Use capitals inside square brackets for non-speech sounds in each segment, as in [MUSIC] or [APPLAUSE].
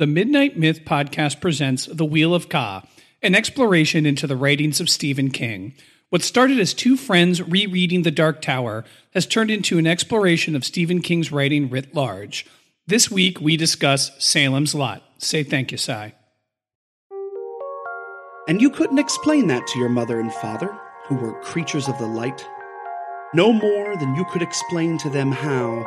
The Midnight Myth podcast presents The Wheel of Ka, an exploration into the writings of Stephen King. What started as two friends rereading The Dark Tower has turned into an exploration of Stephen King's writing writ large. This week, we discuss Salem's Lot. Say thank you, Cy. And you couldn't explain that to your mother and father, who were creatures of the light? No more than you could explain to them how,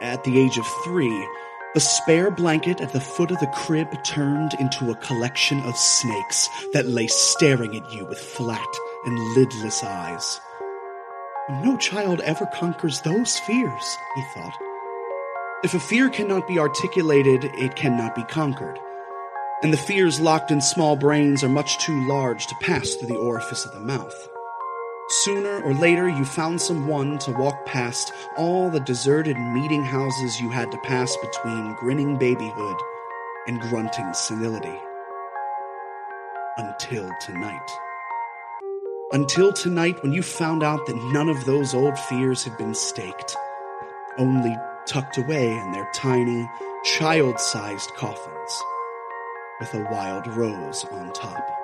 at the age of three, the spare blanket at the foot of the crib turned into a collection of snakes that lay staring at you with flat and lidless eyes. No child ever conquers those fears, he thought. If a fear cannot be articulated, it cannot be conquered. And the fears locked in small brains are much too large to pass through the orifice of the mouth. Sooner or later, you found someone to walk past all the deserted meeting houses you had to pass between grinning babyhood and grunting senility. Until tonight. Until tonight, when you found out that none of those old fears had been staked, only tucked away in their tiny, child sized coffins, with a wild rose on top.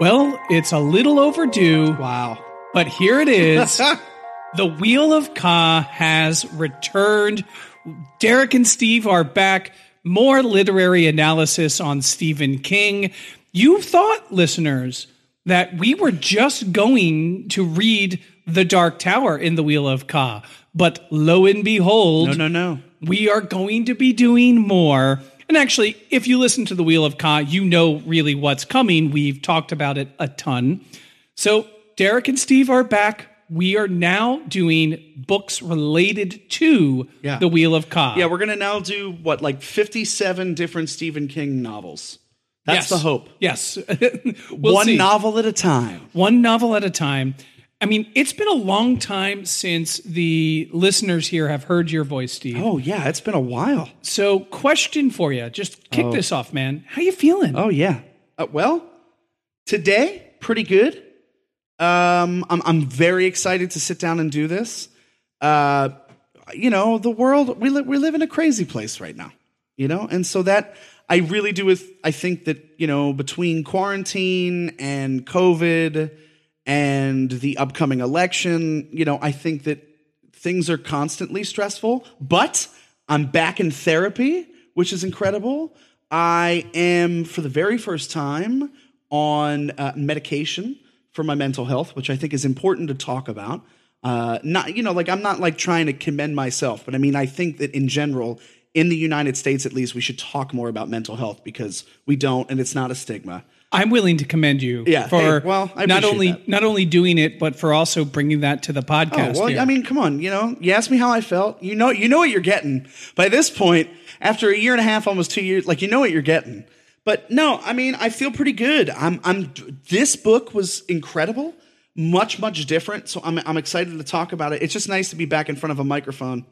Well, it's a little overdue. Wow. But here it is. [LAUGHS] the Wheel of Ka has returned. Derek and Steve are back. More literary analysis on Stephen King. You thought, listeners, that we were just going to read The Dark Tower in The Wheel of Ka. But lo and behold, No, no, no. we are going to be doing more. And actually, if you listen to the Wheel of Ka, you know really what's coming. We've talked about it a ton. So, Derek and Steve are back. We are now doing books related to Yeah. the Wheel of Ka. Yeah, we're going to now do what, like 57 different Stephen King novels. That's Yes. the hope. Yes. [LAUGHS] We'll One see. novel at a time. one novel at a time. I mean, it's been a long time since the listeners here have heard your voice, Steve. Oh, yeah, it's been a while. So, question for you. Just kick this off, man. How you feeling? Oh, yeah. Uh, well, today, pretty good. Um, I'm, I'm very excited to sit down and do this. Uh, you know, the world, we, li- we live in a crazy place right now, you know? And so that, I really do with, I think that, you know, between quarantine and COVID and the upcoming election, you know, I think that things are constantly stressful, but I'm back in therapy, which is incredible. I am, for the very first time, on uh, medication for my mental health, which I think is important to talk about. Uh, not, you know, like I'm not like trying to commend myself, but I mean, I think that in general, in the United States at least, we should talk more about mental health because we don't, and it's not a stigma. I'm willing to commend you Yeah, for hey, well, not only that. not only doing it, but for also bringing that to the oh, podcast. Oh, well, here. I mean, come on, you know, you asked me how I felt. You know, you know what you're getting. By this point, after a year and a half, almost two years, like you know what you're getting. But no, I mean, I feel pretty good. I'm, I'm. This book was incredible, much, much different. So I'm, I'm excited to talk about it. It's just nice to be back in front of a microphone,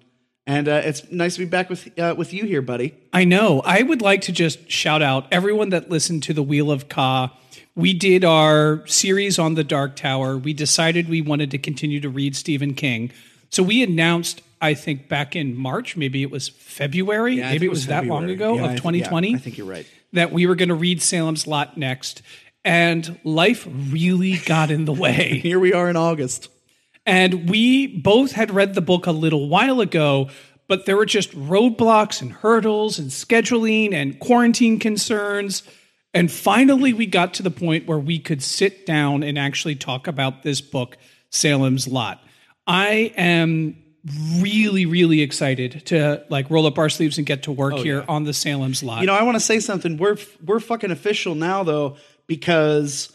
and uh, it's nice to be back with, uh, with you here, buddy. I know. I would like to just shout out everyone that listened to the Wheel of Ka. We did our series on the Dark Tower. We decided we wanted to continue to read Stephen King. So we announced, I think back in March, maybe it was February, I think maybe it was, that long ago Yeah, I of think- 2020. yeah, I think you're right. That we were going to read Salem's Lot next. And life really got in the way. [LAUGHS] Here we are in August. And we both had read the book a little while ago, but there were just roadblocks and hurdles and scheduling and quarantine concerns. And finally, we got to the point where we could sit down and actually talk about this book, Salem's Lot. I am really, really excited to like roll up our sleeves and get to work oh, here on the Salem's Lot. You know, I want to say something. We're we're fucking official now though because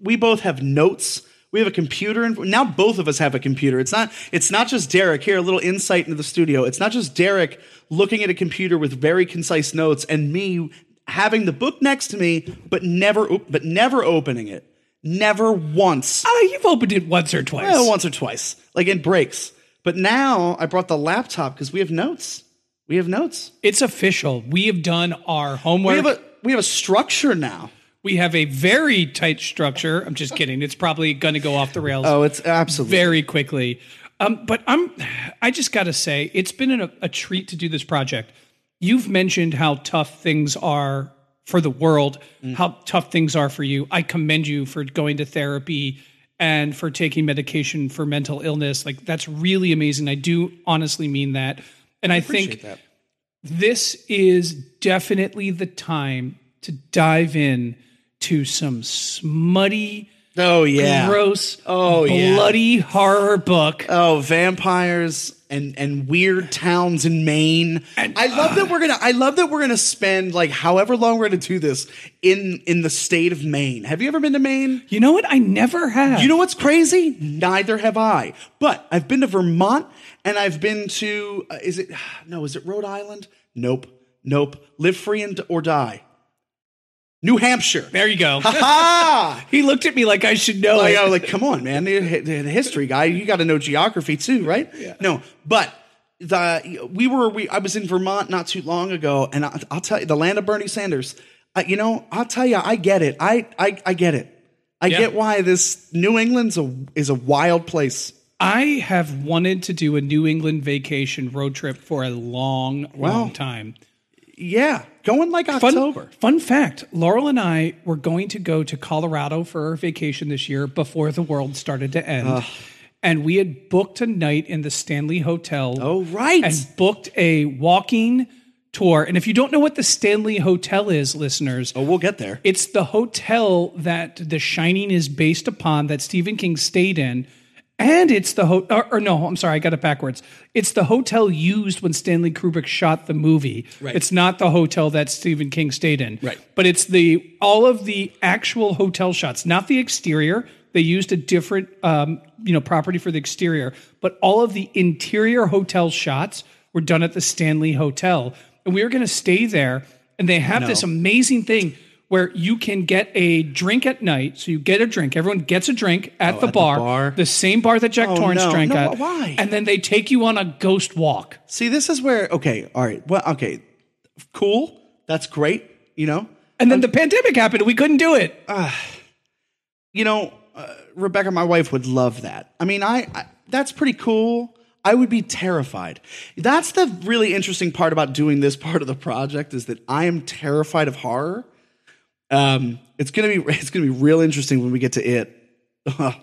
we both have notes. We have a computer, and now both of us have a computer. It's not. It's not just Derek. Here, a little insight into the studio. It's not just Derek looking at a computer with very concise notes, and me having the book next to me, but never, but never opening it. Never once. Ah, you've opened it once or twice. Well, once or twice, like in breaks. But now I brought the laptop because we have notes. We have notes. It's official. We have done our homework. We have a we have a structure now. We have a very tight structure. I'm just kidding. It's probably going to go off the rails. Oh, it's absolutely very quickly. Um, but I'm. I just got to say, it's been a, a treat to do this project. You've mentioned how tough things are for the world, mm. how tough things are for you. I commend you for going to therapy and for taking medication for mental illness. Like that's really amazing. I do honestly mean that. And I, I think that. this is definitely the time to dive in to some smutty Oh yeah, gross. Oh yeah, bloody horror book. Oh, vampires and and weird towns in Maine. And, I love uh, that we're gonna. I love that we're gonna spend like however long we're gonna do this in in the state of Maine. Have you ever been to Maine? You know what? I never have. You know what's crazy? Neither have I. But I've been to Vermont and I've been to. Uh, is it [SIGHS] no? Is it Rhode Island? Nope. Nope. Live free and or die. New Hampshire. There you go. Ha [LAUGHS] he looked at me like I should know. Like, I was like, come on, man. The, history guy, you got to know geography too, right? Yeah. No, but the we were we I was in Vermont not too long ago, and I, will tell you, the land of Bernie Sanders. Uh, you know, I'll tell you, I get it. I I, I get it. I yeah. get why this New England's a is a wild place. I have wanted to do a New England vacation road trip for a long, well, long time. Yeah, going like October. Fun, fun, fact Laurel and I were going to go to Colorado for our vacation this year before the world started to end. Uh, and we had booked a night in the Stanley Hotel. Oh, right. And booked a walking tour. And if you don't know what the Stanley Hotel is, listeners. Oh, we'll get there. It's the hotel that The Shining is based upon that Stephen King stayed in and it's the ho- or, or, no, I'm sorry, I got it backwards. It's the hotel used when Stanley Kubrick shot the movie. Right. It's not the hotel that Stephen King stayed in. Right. But it's the all of the actual hotel shots, not the exterior. They used a different um, you know property for the exterior, but all of the interior hotel shots were done at the Stanley Hotel, and we were going to stay there. And they have no. this amazing thing where you can get a drink at night. So you get a drink. Everyone gets a drink at, oh, the, at bar, the, bar, the same bar that Jack oh, Torrance no. drank no, at. Why? And then they take you on a ghost walk. See, this is where okay, all right, well, okay, cool, that's great, you know. And then um, the pandemic happened. and We couldn't do it. Uh, you know, uh, Rebecca, my wife would love that. I mean, I, I that's pretty cool. I would be terrified. That's the really interesting part about doing this part of the project is that I am terrified of horror um, it's gonna be [LAUGHS] it's gonna be real interesting when we get to it. [LAUGHS]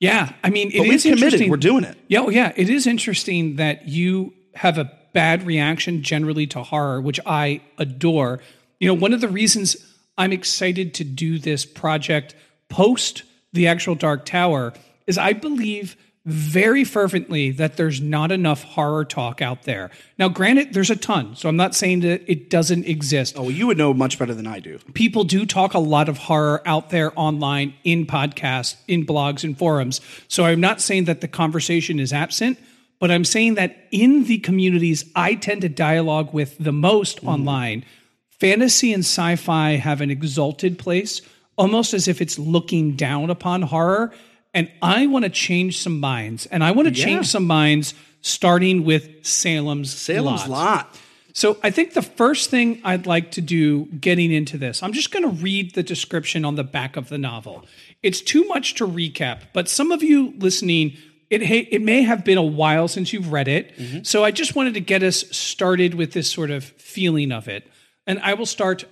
yeah, I mean, it but is committed. We're doing it. Yeah, oh, yeah. It is interesting that you have a bad reaction generally to horror, which I adore. You know, one of the reasons I'm excited to do this project post the actual Dark Tower is I believe very fervently that there's not enough horror talk out there. Now, granted, there's a ton, so I'm not saying that it doesn't exist. Oh, well, you would know much better than I do. People do talk a lot of horror out there online, in podcasts, in blogs, and forums. So I'm not saying that the conversation is absent, but I'm saying that in the communities I tend to dialogue with the most mm. online, fantasy and sci fi have an exalted place, almost as if it's looking down upon horror and I want to change some minds, and I want to yeah. change some minds starting with Salem's Salem's Lot. Lot. So I think the first thing I'd like to do getting into this, I'm just going to read the description on the back of the novel. It's too much to recap, but some of you listening, it it may have been a while since you've read it. Mm-hmm. So I just wanted to get us started with this sort of feeling of it. And I will start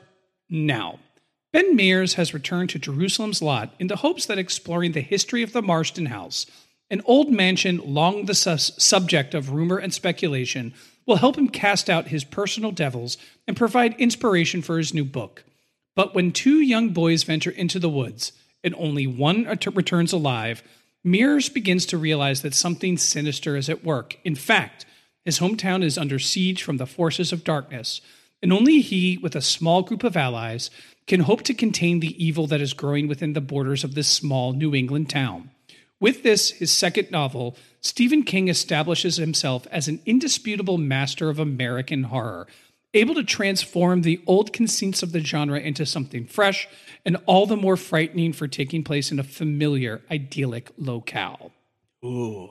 now. Ben Mears has returned to Jerusalem's lot in the hopes that exploring the history of the Marsten House, an old mansion long the su- subject of rumor and speculation, will help him cast out his personal devils and provide inspiration for his new book. But when two young boys venture into the woods and only one returns alive, Mears begins to realize that something sinister is at work. In fact, his hometown is under siege from the forces of darkness, and only he, with a small group of allies, can hope to contain the evil that is growing within the borders of this small New England town. With this, his second novel, Stephen King establishes himself as an indisputable master of American horror, able to transform the old conceits of the genre into something fresh and all the more frightening for taking place in a familiar, idyllic locale. Ooh,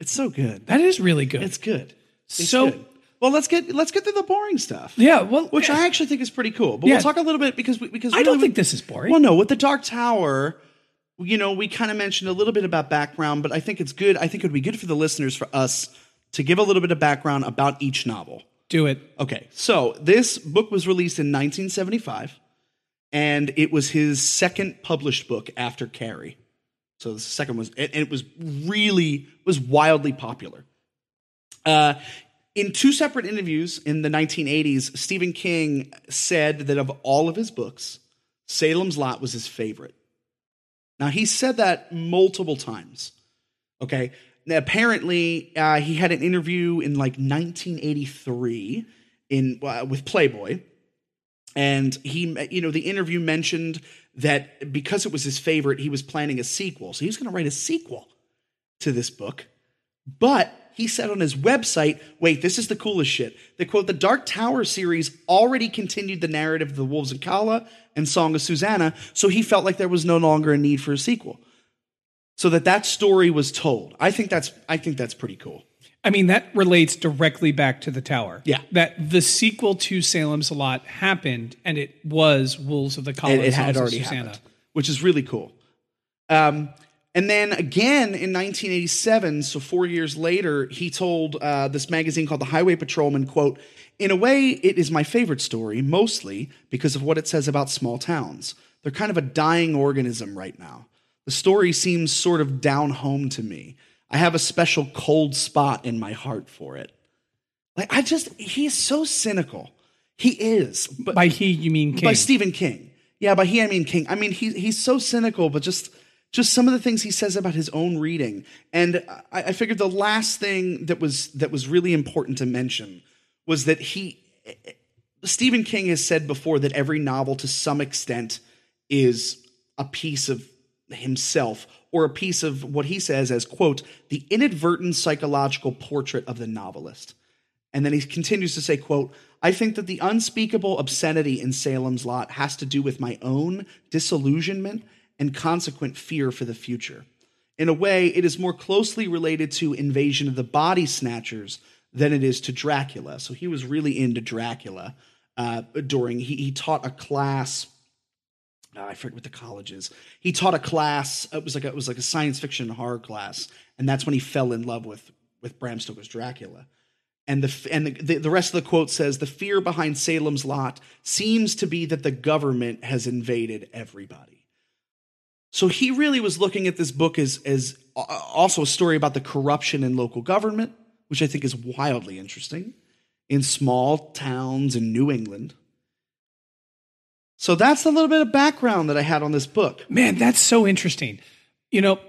it's so good. That is really good. It's good. It's So- good. Well, let's get let's get to the boring stuff. yeah, well, which I actually think is pretty cool. But Yeah. we'll talk a little bit because we, because I don't think with- this is boring. Well, no, with the Dark Tower, you know, we kind of mentioned a little bit about background, but I think it's good. I think it would be good for the listeners for us to give a little bit of background about each novel. Do it. Okay, so this book was released in 1975, and it was his second published book after Carrie. So the second was, and it was really was wildly popular. Uh, in two separate interviews in the 1980s, Stephen King said that of all of his books, Salem's Lot was his favorite. Now he said that multiple times. Okay. Now, apparently, uh, he had an interview in like 1983 in uh, with Playboy, and he, you know, the interview mentioned that because it was his favorite, he was planning a sequel. So he was going to write a sequel to this book. But he said on his website, wait, this is the coolest shit. They quote, the Dark Tower series already continued the narrative of the Wolves of Calla and Song of Susannah, so he felt like there was no longer a need for a sequel. So that that story was told. I think that's I think that's pretty cool. I mean, that relates directly back to the tower. Yeah. That the sequel to Salem's A Lot happened, and it was Wolves of the It, Column. it had already happened, which is really cool. Um, and then again in 1987, so four years later, he told uh, this magazine called The Highway Patrolman, "quote In a way, it is my favorite story, mostly because of what it says about small towns. They're kind of a dying organism right now. The story seems sort of down home to me. I have a special cold spot in my heart for it. Like I just, he's so cynical. He is, but By he, you mean King. by Stephen King. Yeah, by he I mean King. I mean he he's so cynical, but just just some of the things he says about his own reading. And I, I figured the last thing that was that was really important to mention was that he Stephen King has said before that every novel to some extent is a piece of himself or a piece of what he says as quote the inadvertent psychological portrait of the novelist and then he continues to say quote i think that the unspeakable obscenity in salem's lot has to do with my own disillusionment and consequent fear for the future in a way it is more closely related to invasion of the body snatchers than it is to dracula so he was really into dracula uh, during he, he taught a class uh, I forget what the college is. He taught a class. It was like a, it was like a science fiction horror class, and that's when he fell in love with with Bram Stoker's Dracula. And the and the, the, the rest of the quote says the fear behind Salem's Lot seems to be that the government has invaded everybody. So he really was looking at this book as as also a story about the corruption in local government, which I think is wildly interesting in small towns in New England. So that's a little bit of background that I had on this book. Man, that's so interesting. You know,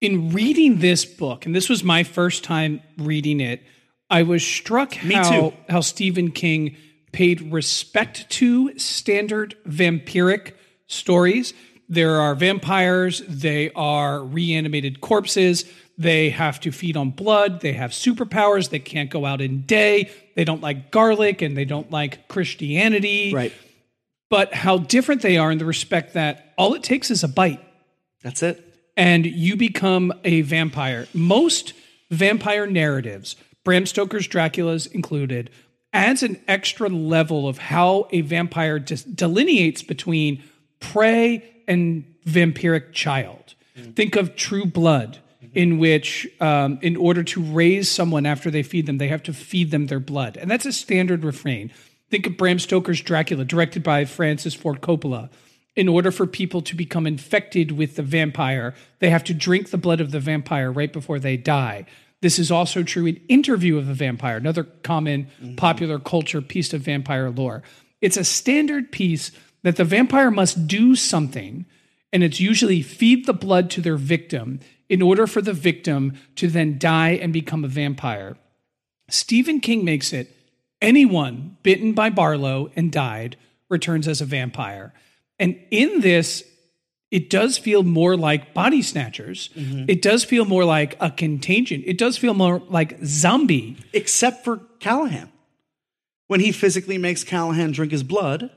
in reading this book, and this was my first time reading it, I was struck how how Stephen King paid respect to standard vampiric stories. There are vampires, they are reanimated corpses, they have to feed on blood, they have superpowers, they can't go out in day, they don't like garlic and they don't like Christianity. Right. But how different they are in the respect that all it takes is a bite That's it. and you become a vampire. Most vampire narratives, Bram Stoker's Dracula's included, adds an extra level of how a vampire dis- delineates between prey and vampiric child. Think of True Blood, in which, um, in order to raise someone after they feed them, they have to feed them their blood. And that's a standard refrain. Think of Bram Stoker's Dracula, directed by Francis Ford Coppola in order for people to become infected with the vampire, they have to drink the blood of the vampire right before they die. This is also true in Interview of a Vampire, another common popular culture piece of vampire lore. It's a standard piece that the vampire must do something, and it's usually feed the blood to their victim in order for the victim to then die and become a vampire. Stephen King makes it anyone bitten by Barlow and died returns as a vampire. And in this, it does feel more like body snatchers. Mm-hmm. It does feel more like a contagion. It does feel more like zombie. except for Callahan. When he physically makes Callahan drink his blood,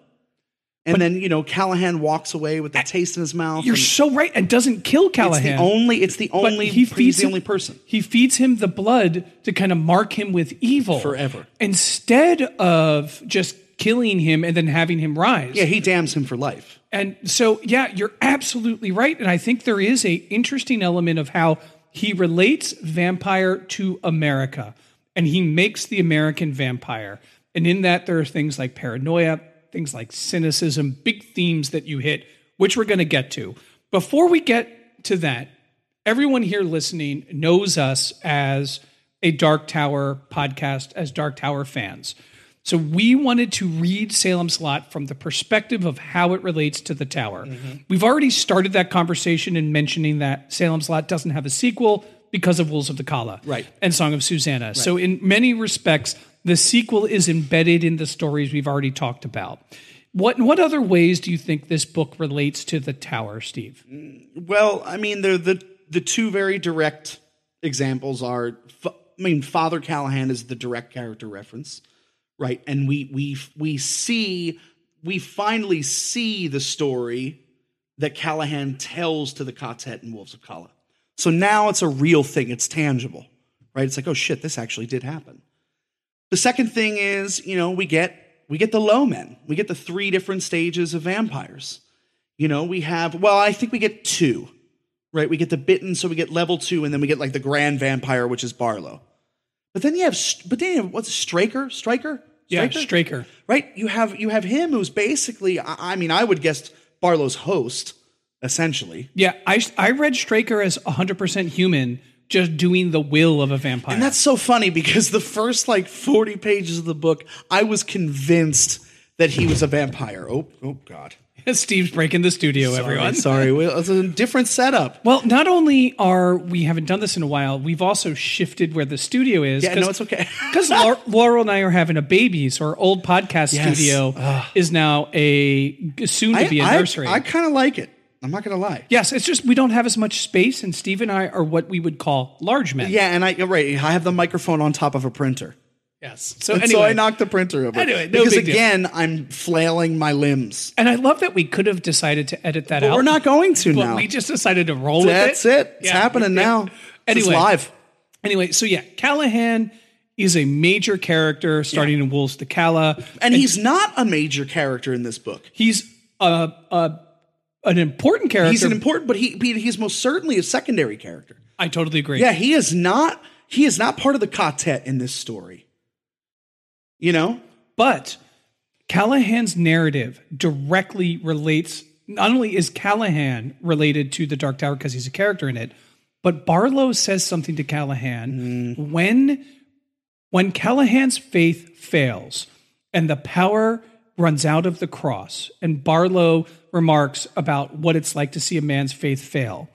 and then you know Callahan walks away with the taste in his mouth. You're so right. And doesn't kill it's Callahan. the only. It's the but only. he he's feeds the him- only person. He feeds him the blood to kind of mark him with evil Forever. instead of just killing him and then having him rise. Yeah, he damns him for life. And so, yeah, you're absolutely right. And I think there is a interesting element of how he relates vampire to America, and he makes the American vampire. And in that, there are things like paranoia, things like cynicism, big themes that you hit, which we're going to get to. Before we get to that, everyone here listening knows us as a Dark Tower podcast, as Dark Tower fans. So we wanted to read Salem's Lot from the perspective of how it relates to the tower. Mm-hmm. We've already started that conversation in mentioning that Salem's Lot doesn't have a sequel because of Wolves of the Calla Right. and Song of Susannah. So in many respects, the sequel is embedded in the stories we've already talked about. What what other ways do you think this book relates to the tower, Steve? Well, I mean, the the the two very direct examples are. I mean, Father Callahan is the direct character reference, right? And we we we see we finally see the story that Callahan tells to the Quartet and Wolves of Calla. So now it's a real thing. It's tangible, right? It's like, oh shit, this actually did happen. The second thing is, you know, we get we get the low men. We get the three different stages of vampires. You know, we have well, I think we get two, right? We get the bitten, so we get level two, and then we get like the grand vampire, which is Barlow. But then you have, but then you have what's Straker? Striker? Yeah, Straker? Straker. right? You have you have him who's basically, I, I mean, I would guess Barlow's host, essentially. Yeah, I I read Straker as 100% human, just doing the will of a vampire. And that's so funny because the first like 40 pages of the book, I was convinced that he was a vampire. Oh, oh God. [LAUGHS] Steve's breaking the studio, everyone. Sorry, [LAUGHS] it's a different setup. Well, not only are we haven't done this in a while, we've also shifted where the studio is. Yeah, no, it's okay. [LAUGHS] Because Laurel and I are having a baby, so our old podcast Yes. studio is now a soon to be a I, nursery. I, kind of like it. I'm not going to lie. yes, it's just we don't have as much space, and Steve and I are what we would call large men. Yeah, and I you're right. I have the microphone on top of a printer. Yes. So And anyway, so I knocked the printer over. Anyway, no because big deal. again, I'm flailing my limbs. and I love that we could have decided to edit that But out. we're not going to but now. we just decided to roll That's with it. That's it. It's Yeah. happening Yeah. now. It's Anyway. live. Anyway, so yeah, Callahan is a major character starting in Wolves to Calla. And he's not a major character in this book. He's a, a an important character. He's an important, but he he- he's most certainly a secondary character. I totally agree. Yeah, he is not. He is not part of the quartet in this story. You know, But Callahan's narrative directly relates. Not only is Callahan related to the Dark Tower because he's a character in it, but Barlow says something to Callahan mm. when when Callahan's faith fails and the power runs out of the cross, and Barlow remarks about what it's like to see a man's faith fail.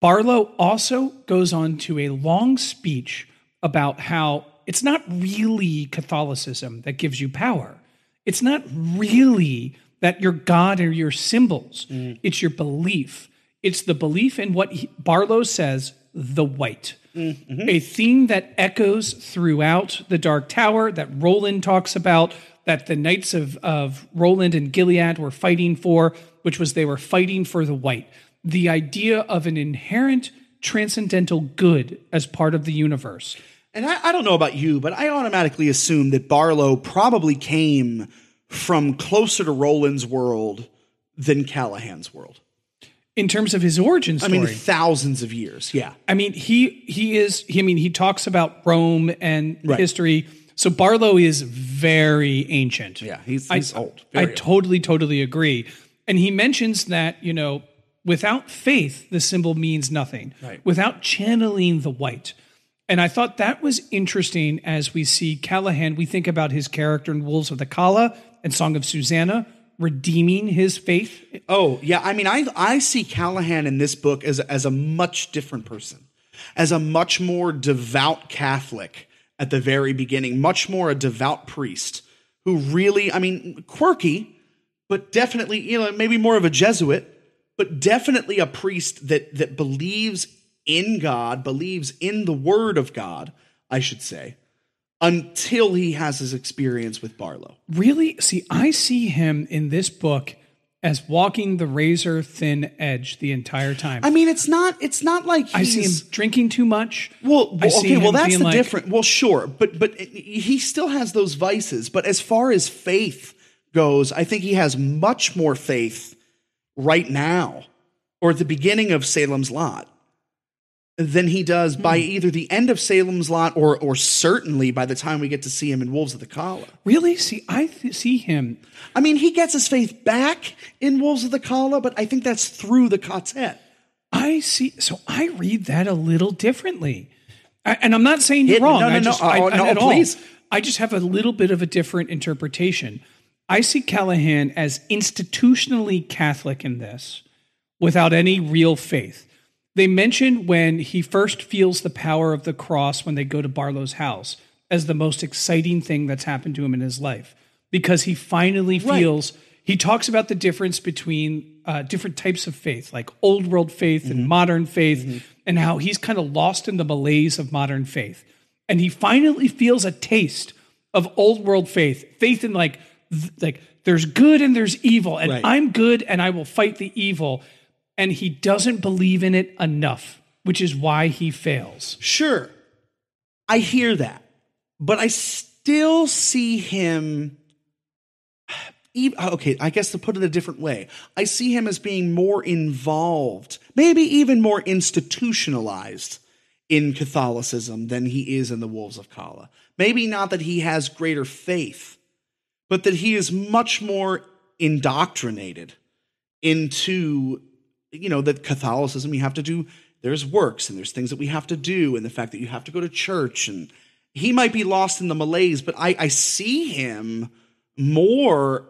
Barlow also goes on to a long speech about how it's not really Catholicism that gives you power. It's not really that your God or your symbols. Mm. It's your belief. It's the belief in what he, Barlow says, the white. Mm-hmm. A theme that echoes throughout the Dark Tower that Roland talks about, that the Knights of, of Roland and Gilead were fighting for, which was they were fighting for the white. The idea of an inherent transcendental good as part of the universe. and I, I don't know about you, but I automatically assume that Barlow probably came from closer to Roland's world than Callahan's world. In terms of his origin I story. mean, thousands of years. Yeah. I mean, he he is. He, I mean, he talks about Rome and Right. history. So Barlow is very ancient. Yeah, he's- I- he's old, I old. totally, totally agree. And he mentions that you know, without faith, the symbol means nothing. Right. Without channeling the white. And I thought that was interesting as we see Callahan. We think about his character in Wolves of the Calla and Song of Susannah redeeming his faith. Oh, yeah. I mean, I I see Callahan in this book as as a much different person, as a much more devout Catholic at the very beginning, much more a devout priest who really, I mean, quirky, but definitely, you know, maybe more of a Jesuit, but definitely a priest that that believes in God, believes in the word of God, I should say, until he has his experience with Barlow. Really? See, I see him in this book as walking the razor thin edge the entire time. I mean, it's not it's not like he's, I see him drinking too much. Well, see okay, well that's the like- different. Well, sure, but but he still has those vices. But as far as faith goes, I think he has much more faith right now, or at the beginning of Salem's Lot, than he does by Hmm. either the end of Salem's Lot or or certainly by the time we get to see him in Wolves of the Calla. Really? See, I th- see him. I mean, he gets his faith back in Wolves of the Calla, but I think that's through the Quartet. I see. So I read that a little differently. I, and I'm not saying you're It- wrong. no, no, I no. just, Oh, I, no, at all. I just have a little bit of a different interpretation. I see Callahan as institutionally Catholic in this without any real faith. They mention when he first feels the power of the cross when they go to Barlow's house as the most exciting thing that's happened to him in his life because he finally Right. feels he talks about the difference between uh, different types of faith, like old world faith and modern faith, and how he's kind of lost in the malaise of modern faith. And he finally feels a taste of old world faith, faith in like, th- like there's good and there's evil, and Right. I'm good and I will fight the evil. And he doesn't believe in it enough, which is why he fails. Sure. I hear that. But I still see him. Okay, I guess to put it a different way, I see him as being more involved, maybe even more institutionalized in Catholicism than he is in the Wolves of Calla. Maybe not that he has greater faith, but that he is much more indoctrinated into you know that catholicism you have to do there's works and there's things that we have to do and the fact that you have to go to church and he might be lost in the malaise but i, I see him more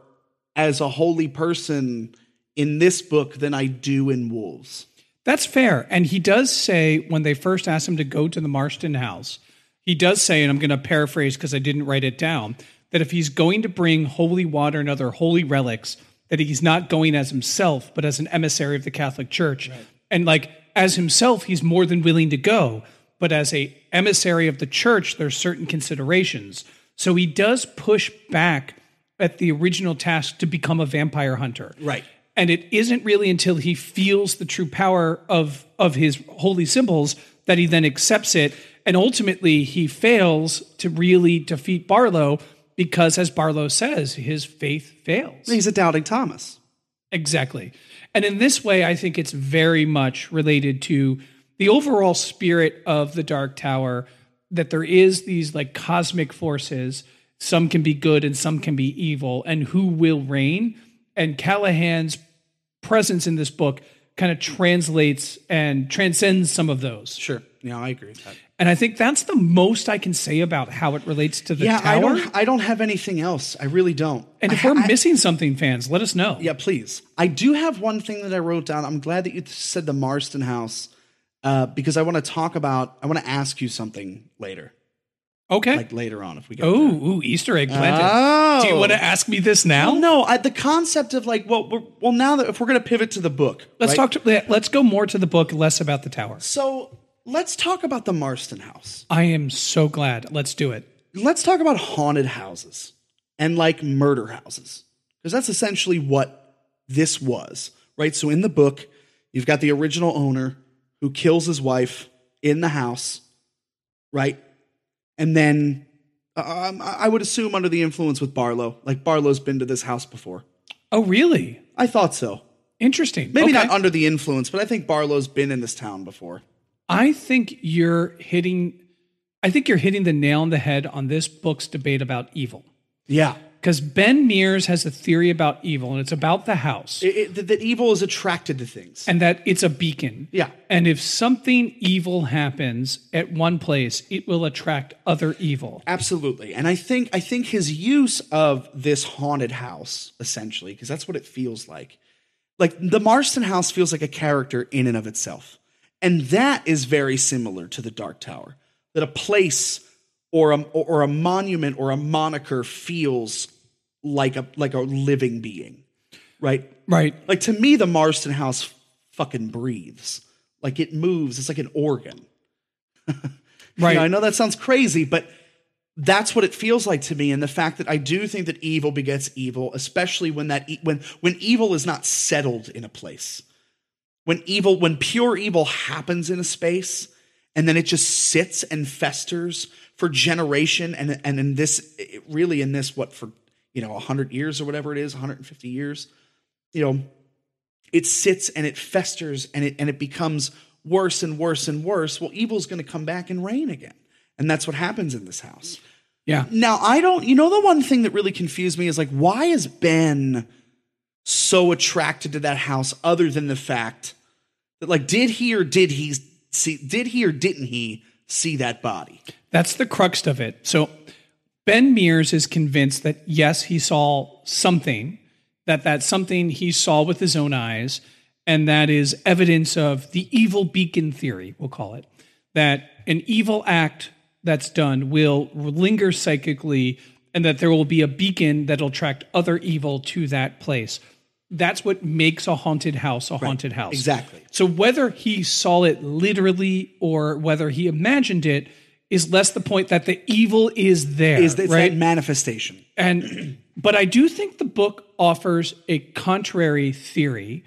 as a holy person in this book than i do in wolves That's fair. And he does say when they first asked him to go to the Marsten house, he does say, and I'm going to paraphrase because I didn't write it down, that if he's going to bring holy water and other holy relics, that he's not going as himself, but as an emissary of the Catholic Church. And like as himself, he's more than willing to go. But as a emissary of the church, there's certain considerations. So he does push back at the original task to become a vampire hunter. Right. And it isn't really until he feels the true power of of his holy symbols that he then accepts it. And ultimately he fails to really defeat Barlow because as Barlow says, his faith fails. he's a doubting thomas Exactly. And in this way, I think it's very much related to the overall spirit of the Dark Tower that there is these like cosmic forces. Some can be good and some can be evil, and who will reign. And Callahan's presence in this book kind of translates and transcends some of those. sure yeah i agree with that And I think that's the most I can say about how it relates to the yeah i tower. don't i don't have anything else i really don't and if I- we're I- missing something, fans, let us know. Yeah, please. I do have one thing that I wrote down. I'm glad that you said the Marsten House uh, because I want to talk about. I want to ask you something later, Okay. like later on, if we get Oh, ooh, Easter egg planted. Oh. Do you want to ask me this now? Well, no, I, the concept of like, well, we're, well, now that if we're going to pivot to the book, let's right? talk. To, let's go more to the book, less about the tower. So let's talk about the Marsten House. I am so glad. Let's do it. Let's talk about haunted houses and like murder houses because that's essentially what this was, right? So in the book, you've got the original owner who kills his wife in the house, right? And then um, I I would assume under the influence with Barlow, like Barlow's been to this house before. Oh, really? I thought so. Interesting. Maybe Okay. not under the influence, but I think Barlow's been in this town before. I think you're hitting. I think you're hitting the nail on the head on this book's debate about evil. Yeah. Because Ben Mears has a theory about evil, and it's about the house, It, it, that- that evil is attracted to things. and that it's a beacon. Yeah. And if something evil happens at one place, it will attract other evil. Absolutely. And I think I think his use of this haunted house essentially because that's what it feels like. Like the Marsten house feels like a character in and of itself. And that is very similar to the Dark Tower. That a place or a or, a monument or a moniker feels like a like a living being. right? Right. Like to me, the Marsten house fucking breathes. Like it moves. It's like an organ. [LAUGHS] Right. know, I know that sounds crazy, but that's what it feels like to me. And the fact that I do think that evil begets evil, especially when that e- when when evil is not settled in a place, when evil when pure evil happens in a space, and then it just sits and festers for generation, and and in this really in this what for you know hundred years or whatever it is, 150 years, you know, it sits and it festers and it and it becomes worse and worse and worse. Well, evil's going to come back and reign again. And that's what happens in this house. Yeah. Now, I don't, you know, the one thing that really confused me is like, why is Ben so attracted to that house other than the fact that, like, did he or did he see, did he or didn't he see that body? That's the crux of it. So Ben Mears is convinced that yes, he saw something, that that something he saw with his own eyes, and that is evidence of the evil beacon theory, we'll call it. That an evil act that's done will linger psychically, and that there will be a beacon that'll attract other evil to that place. That's what makes a haunted house a haunted house. exactly. So whether he saw it literally or whether he imagined it is less the point that the evil is there, Is it's right? that manifestation? and but I do think the book offers a contrary theory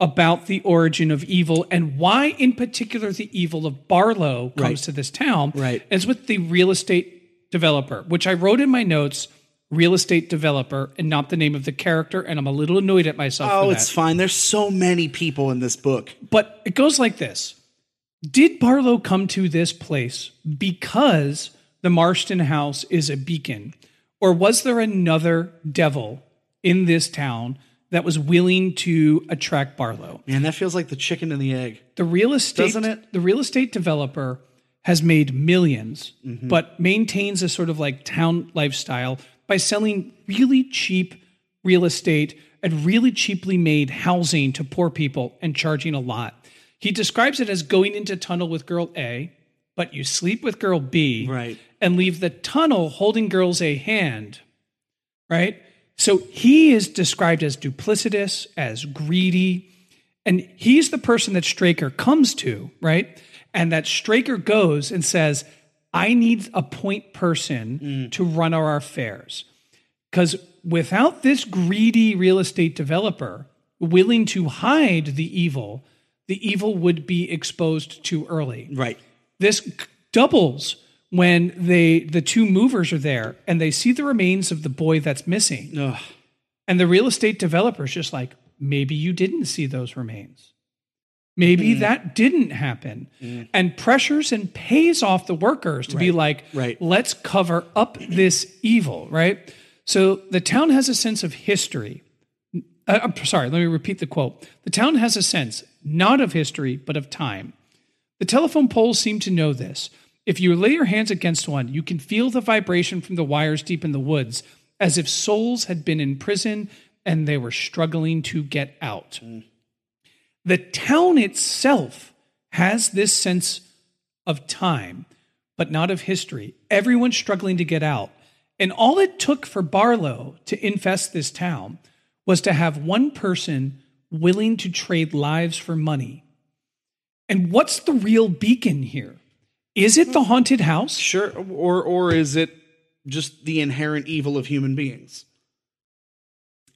about the origin of evil and why, in particular, the evil of Barlow comes Right. to this town. Right. And it's with the real estate developer, which I wrote in my notes. Real estate developer and not the name of the character, and I'm a little annoyed at myself. Oh, it's fine. There's so many people in this book. But it goes like this Did Barlow come to this place because the Marsten house is a beacon? Or was there another devil in this town that was willing to attract Barlow? Man, that feels like the chicken and the egg. The real estate Doesn't it? the real estate developer has made 1000000s Mm-hmm. but maintains a sort of like town lifestyle by selling really cheap real estate and really cheaply made housing to poor people and charging a lot. He describes it as going into tunnel with girl A, but you sleep with girl B Right. and leave the tunnel holding girls a hand, right? So he is described as duplicitous, as greedy, and he's the person that Straker comes to, right? And that Straker goes and says, I need a point person mm. to run our affairs. Because without this greedy real estate developer willing to hide the evil, the evil would be exposed too early Right. this doubles when they the two movers are there and they see the remains of the boy that's missing Ugh. and the real estate developer's just like maybe you didn't see those remains maybe Mm. that didn't happen and pressures and pays off the workers to be like right. let's cover up this evil right so the town has a sense of history uh, I'm sorry, let me repeat the quote. The town has a sense, not of history, but of time. The telephone poles seem to know this. If you lay your hands against one, you can feel the vibration from the wires deep in the woods, as if souls had been in prison and they were struggling to get out. The town itself has this sense of time, but not of history. Everyone's struggling to get out. And all it took for Barlow to infest this town was to have one person willing to trade lives for money. And what's the real beacon here? Is it the haunted house? Sure. Or or is it just the inherent evil of human beings?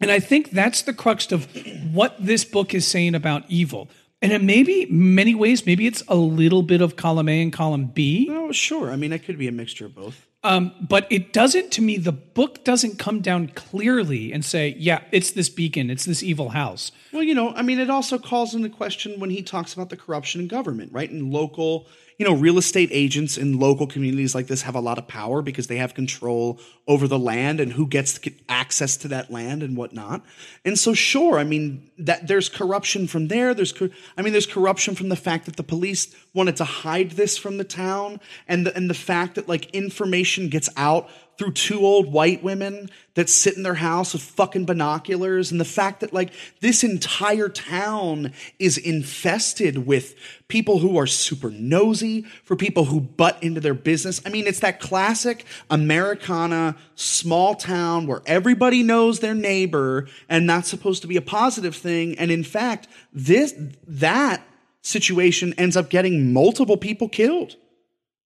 And I think that's the crux of what this book is saying about evil. And it maybe many ways, maybe it's a little bit of column A and column B. Oh, sure. I mean, it could be a mixture of both. Um, but it doesn't, to me, the book doesn't come down clearly and say, yeah, it's this beacon, it's this evil house. Well, you know, I mean, it also calls into question when he talks about the corruption in government, right? And local, you know, real estate agents in local communities like this have a lot of power because they have control over the land and who gets get access to that land and whatnot. And so, sure, I mean, that there's corruption from there. There's, I mean, there's corruption from the fact that the police wanted to hide this from the town, and the, and the fact that like information gets out through two old white women that sit in their house with fucking binoculars and the fact that like this entire town is infested with people who are super nosy for people who butt into their business. I mean it's that classic americana small town where everybody knows their neighbor and that's supposed to be a positive thing. And in fact this that situation ends up getting multiple people killed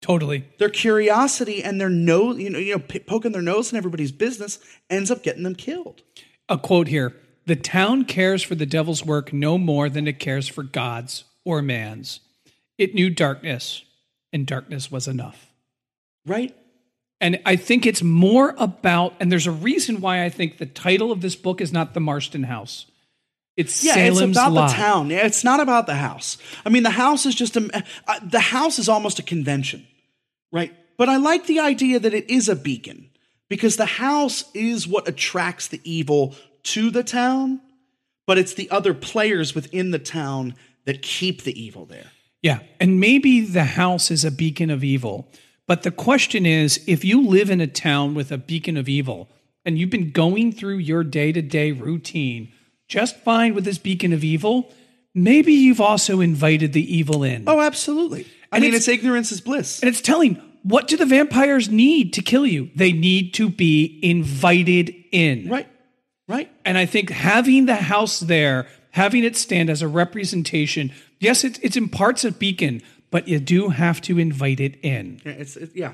Totally. their curiosity and their nose, you know, you know, p- poking their nose in everybody's business ends up getting them killed. A quote here The town cares for the devil's work no more than it cares for God's or man's. It knew darkness, and darkness was enough. Right? And I think it's more about, and there's a reason why I think the title of this book is not The Marsten House. It's Yeah, Salem's it's about Lot. the town. It's not about the house. I mean, the house is just a uh, the house is almost a convention, right? But I like the idea that it is a beacon because the house is what attracts the evil to the town, but it's the other players within the town that keep the evil there. Yeah. And maybe the house is a beacon of evil. But the question is if you live in a town with a beacon of evil and you've been going through your day to day routine just fine with this beacon of evil, maybe you've also invited the evil in. Oh, absolutely. I mean, it's- it's ignorance is bliss. And it's telling what do the vampires need to kill you? They need to be invited in. Right. Right. And I think having the house there, having it stand as a representation, yes, it, it's in parts a beacon, but you do have to invite it in. Yeah, it's it, yeah.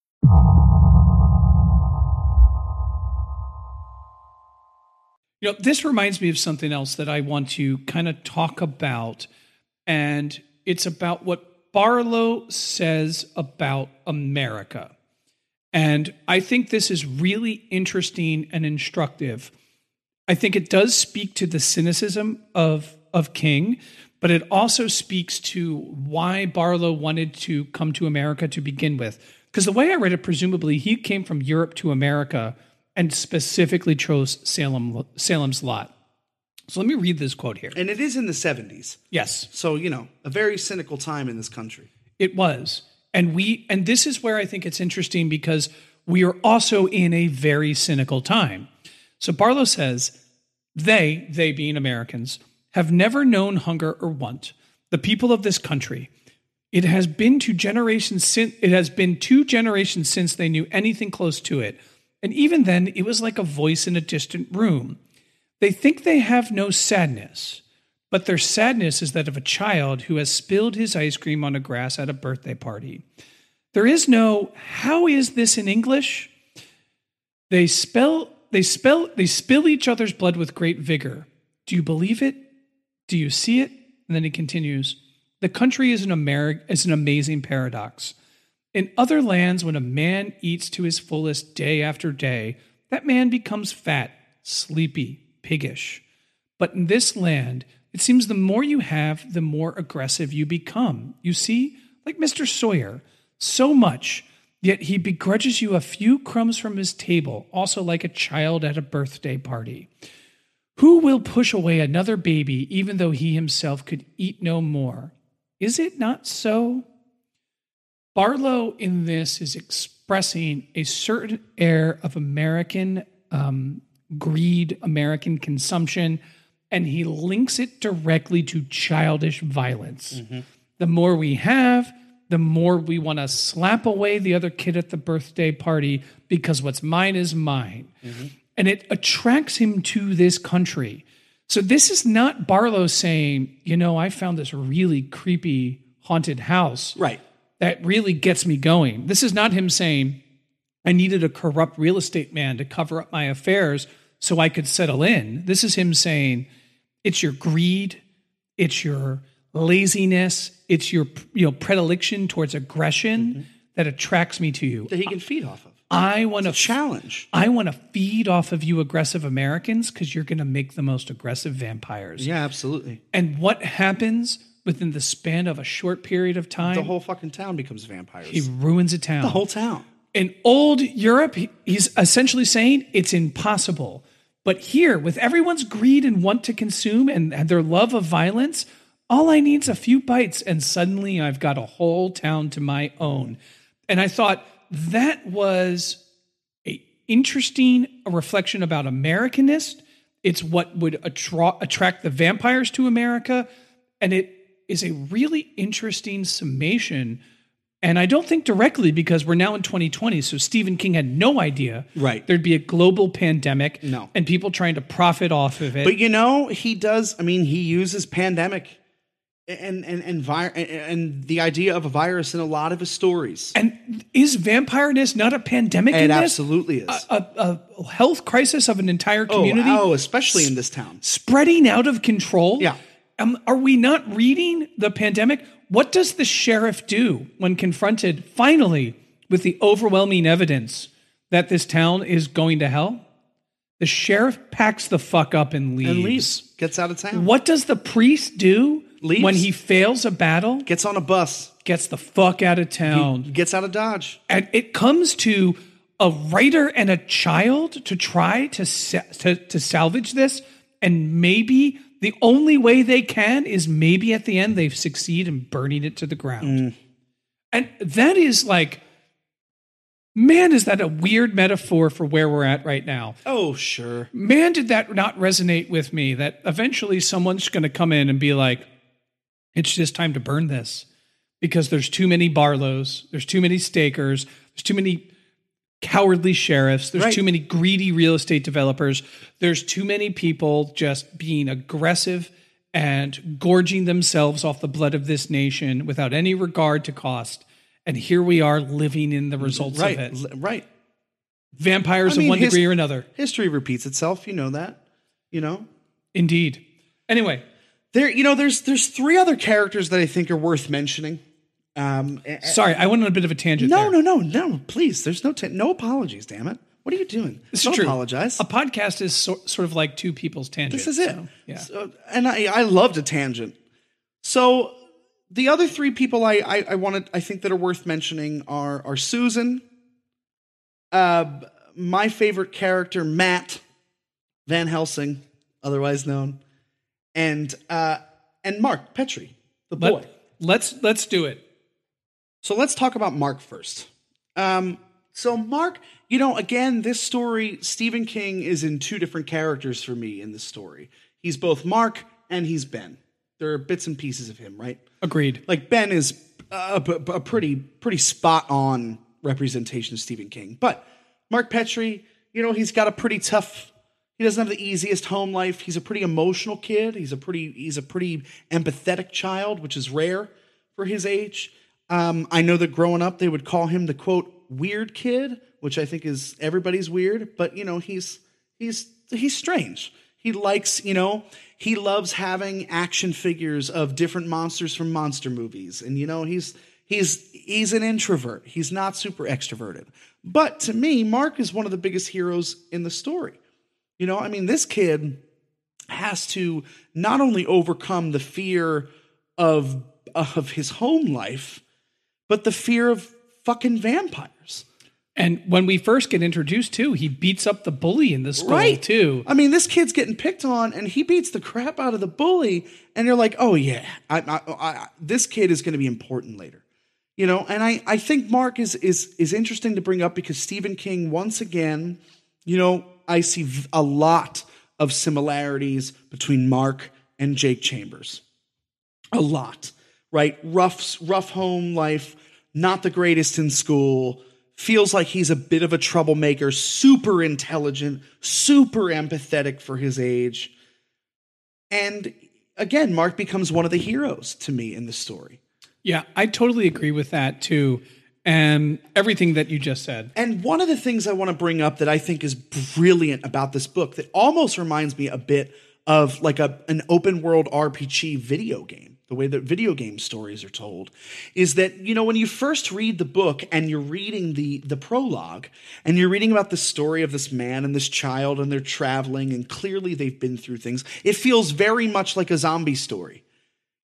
You know, this reminds me of something else that I want to kind of talk about, and it's about what Barlow says about America. And I think this is really interesting and instructive. I think it does speak to the cynicism of, of King, but it also speaks to why Barlow wanted to come to America to begin with. Because the way I read it, presumably he came from Europe to America and specifically chose Salem, Salem's Lot. So let me read this quote here. And it is in the 70s. Yes, So, you know, a very cynical time in this country. it was. And we and this is where I think it's interesting because we are also in a very cynical time. So Barlow says, they, they being Americans, have never known hunger or want. The people of this country. It has been two generations since it has been two generations since they knew anything close to it. And even then, it was like a voice in a distant room. They think they have no sadness, but their sadness is that of a child who has spilled his ice cream on the grass at a birthday party. There is no, how is this in English? They spell, they spell, they spill each other's blood with great vigor. Do you believe it? Do you see it? And then he continues, the country is an, Ameri- is an amazing paradox. In other lands, when a man eats to his fullest day after day, that man becomes fat, sleepy, piggish. But in this land, it seems the more you have, the more aggressive you become. You see, like Mr. Sawyer, so much, yet he begrudges you a few crumbs from his table, also like a child at a birthday party. Who will push away another baby even though he himself could eat no more? Is it not so? Barlow in this is expressing a certain air of American um, greed, American consumption, and he links it directly to childish violence. The more we have, the more we want to slap away the other kid at the birthday party because what's mine is mine. And it attracts him to this country. So this is not Barlow saying, you know, I found this really creepy haunted house Right. That really gets me going. This is not him saying, I needed a corrupt real estate man to cover up my affairs so I could settle in. This is him saying, it's your greed, it's your laziness, it's your you know predilection towards aggression Mm-hmm. that attracts me to you. that he can feed off of. I want to Challenge. I want to feed off of you aggressive Americans because you're going to make the most aggressive vampires. Yeah, absolutely. And what happens within the span of a short period of time? The whole fucking town becomes vampires. he ruins a town. the whole town. in old Europe, he's essentially saying it's impossible. But here, with everyone's greed and want to consume and, and their love of violence, all I need is a few bites, and suddenly I've got a whole town to my own. And I thought that was a interesting reflection about Americanist. It's what would attra- attract the vampires to America, and it is a really interesting summation. And I don't think directly because we're now in 2020, so Stephen King had no idea Right. there'd be a global pandemic No. and people trying to profit off of it. But you know, he does. I mean, he uses pandemic and and and, vi- and the idea of a virus in a lot of his stories. and is vampireness not a pandemic It this? absolutely is. A, a health crisis of an entire oh, community oh, especially in this town. spreading out of control. Yeah. Um, are we not reading the pandemic? What does the sheriff do when confronted finally with the overwhelming evidence that this town is going to hell? The sheriff packs the fuck up and leaves. And leaves, gets out of town, What does the priest do Leaves. when he fails a battle? gets on a bus, Gets the fuck out of town. gets out of Dodge. and it comes to a writer and a child to try to, sa- to to salvage this and maybe the only way they can is maybe at the end they succeed in burning it to the ground. Mm. And that is like man is that a weird metaphor for where we're at right now. Oh, sure. man did that not resonate with me that eventually someone's going to come in and be like it's just time to burn this because there's too many barlows there's too many strakers there's too many cowardly sheriffs there's Right. too many greedy real estate developers there's too many people just being aggressive and gorging themselves off the blood of this nation without any regard to cost and here we are living in the mm, results Right, of it right. vampires I mean, of one his- degree or another History repeats itself. You know that. You know. indeed anyway There, you know, there's there's three other characters that I think are worth mentioning. Um, Sorry, I went on a bit of a tangent. no, there. no, no, no. Please, there's no ta- no apologies. Damn it! What are you doing? This Don't is true. apologize. A podcast is so, sort of like two people's tangents. This is it. so, yeah. So- and I, I loved a tangent. So the other three people I, I, I wanted, I think that are worth mentioning are are Susan, uh, my favorite character Matt Van Helsing, otherwise known, and uh, and Mark Petrie, the boy. Let, let's let's do it. So let's talk about Mark first. Um, so Mark, you know, again, this story, Stephen King is in two different characters for me in this story. He's both Mark and he's Ben. There are bits and pieces of him, right? Agreed. Like Ben is a, a- a pretty pretty spot on representation of Stephen King, but Mark Petrie, you know, he's got a pretty tough. He doesn't have the easiest home life. He's a pretty emotional kid. He's a pretty he's a pretty empathetic child, which is rare for his age. Um, I know that growing up they would call him the quote weird kid, which I think is everybody's weird, but you know he's he's he's strange. He likes, you know, he loves having action figures of different monsters from monster movies. And you know, he's he's he's an introvert. He's not super extroverted. But to me, Mark is one of the biggest heroes in the story. You know, I mean, this kid has to not only overcome the fear of of his home life, but the fear of fucking vampires. And when we first get introduced to, he beats up the bully in the school too. I mean, this kid's getting picked on, and he beats the crap out of the bully, and you're like, oh yeah, I, I, I, this kid is going to be important later, you know. And I, I think Mark is is is interesting to bring up because Stephen King once again, you know, I see a lot of similarities between Mark and Jake Chambers a lot, right? Rough, rough home life, not the greatest in school. Feels like he's a bit of a troublemaker, super intelligent, super empathetic for his age. And again, Mark becomes one of the heroes to me in the story. Yeah, I totally agree with that too. And everything that you just said. And one of the things I want to bring up that I think is brilliant about this book that almost reminds me a bit of like a an open world RPG video game. The way that video game stories are told, is that, you know, when you first read the book and you're reading the, the prologue and you're reading about the story of this man and this child and they're traveling and clearly they've been through things, it feels very much like a zombie story.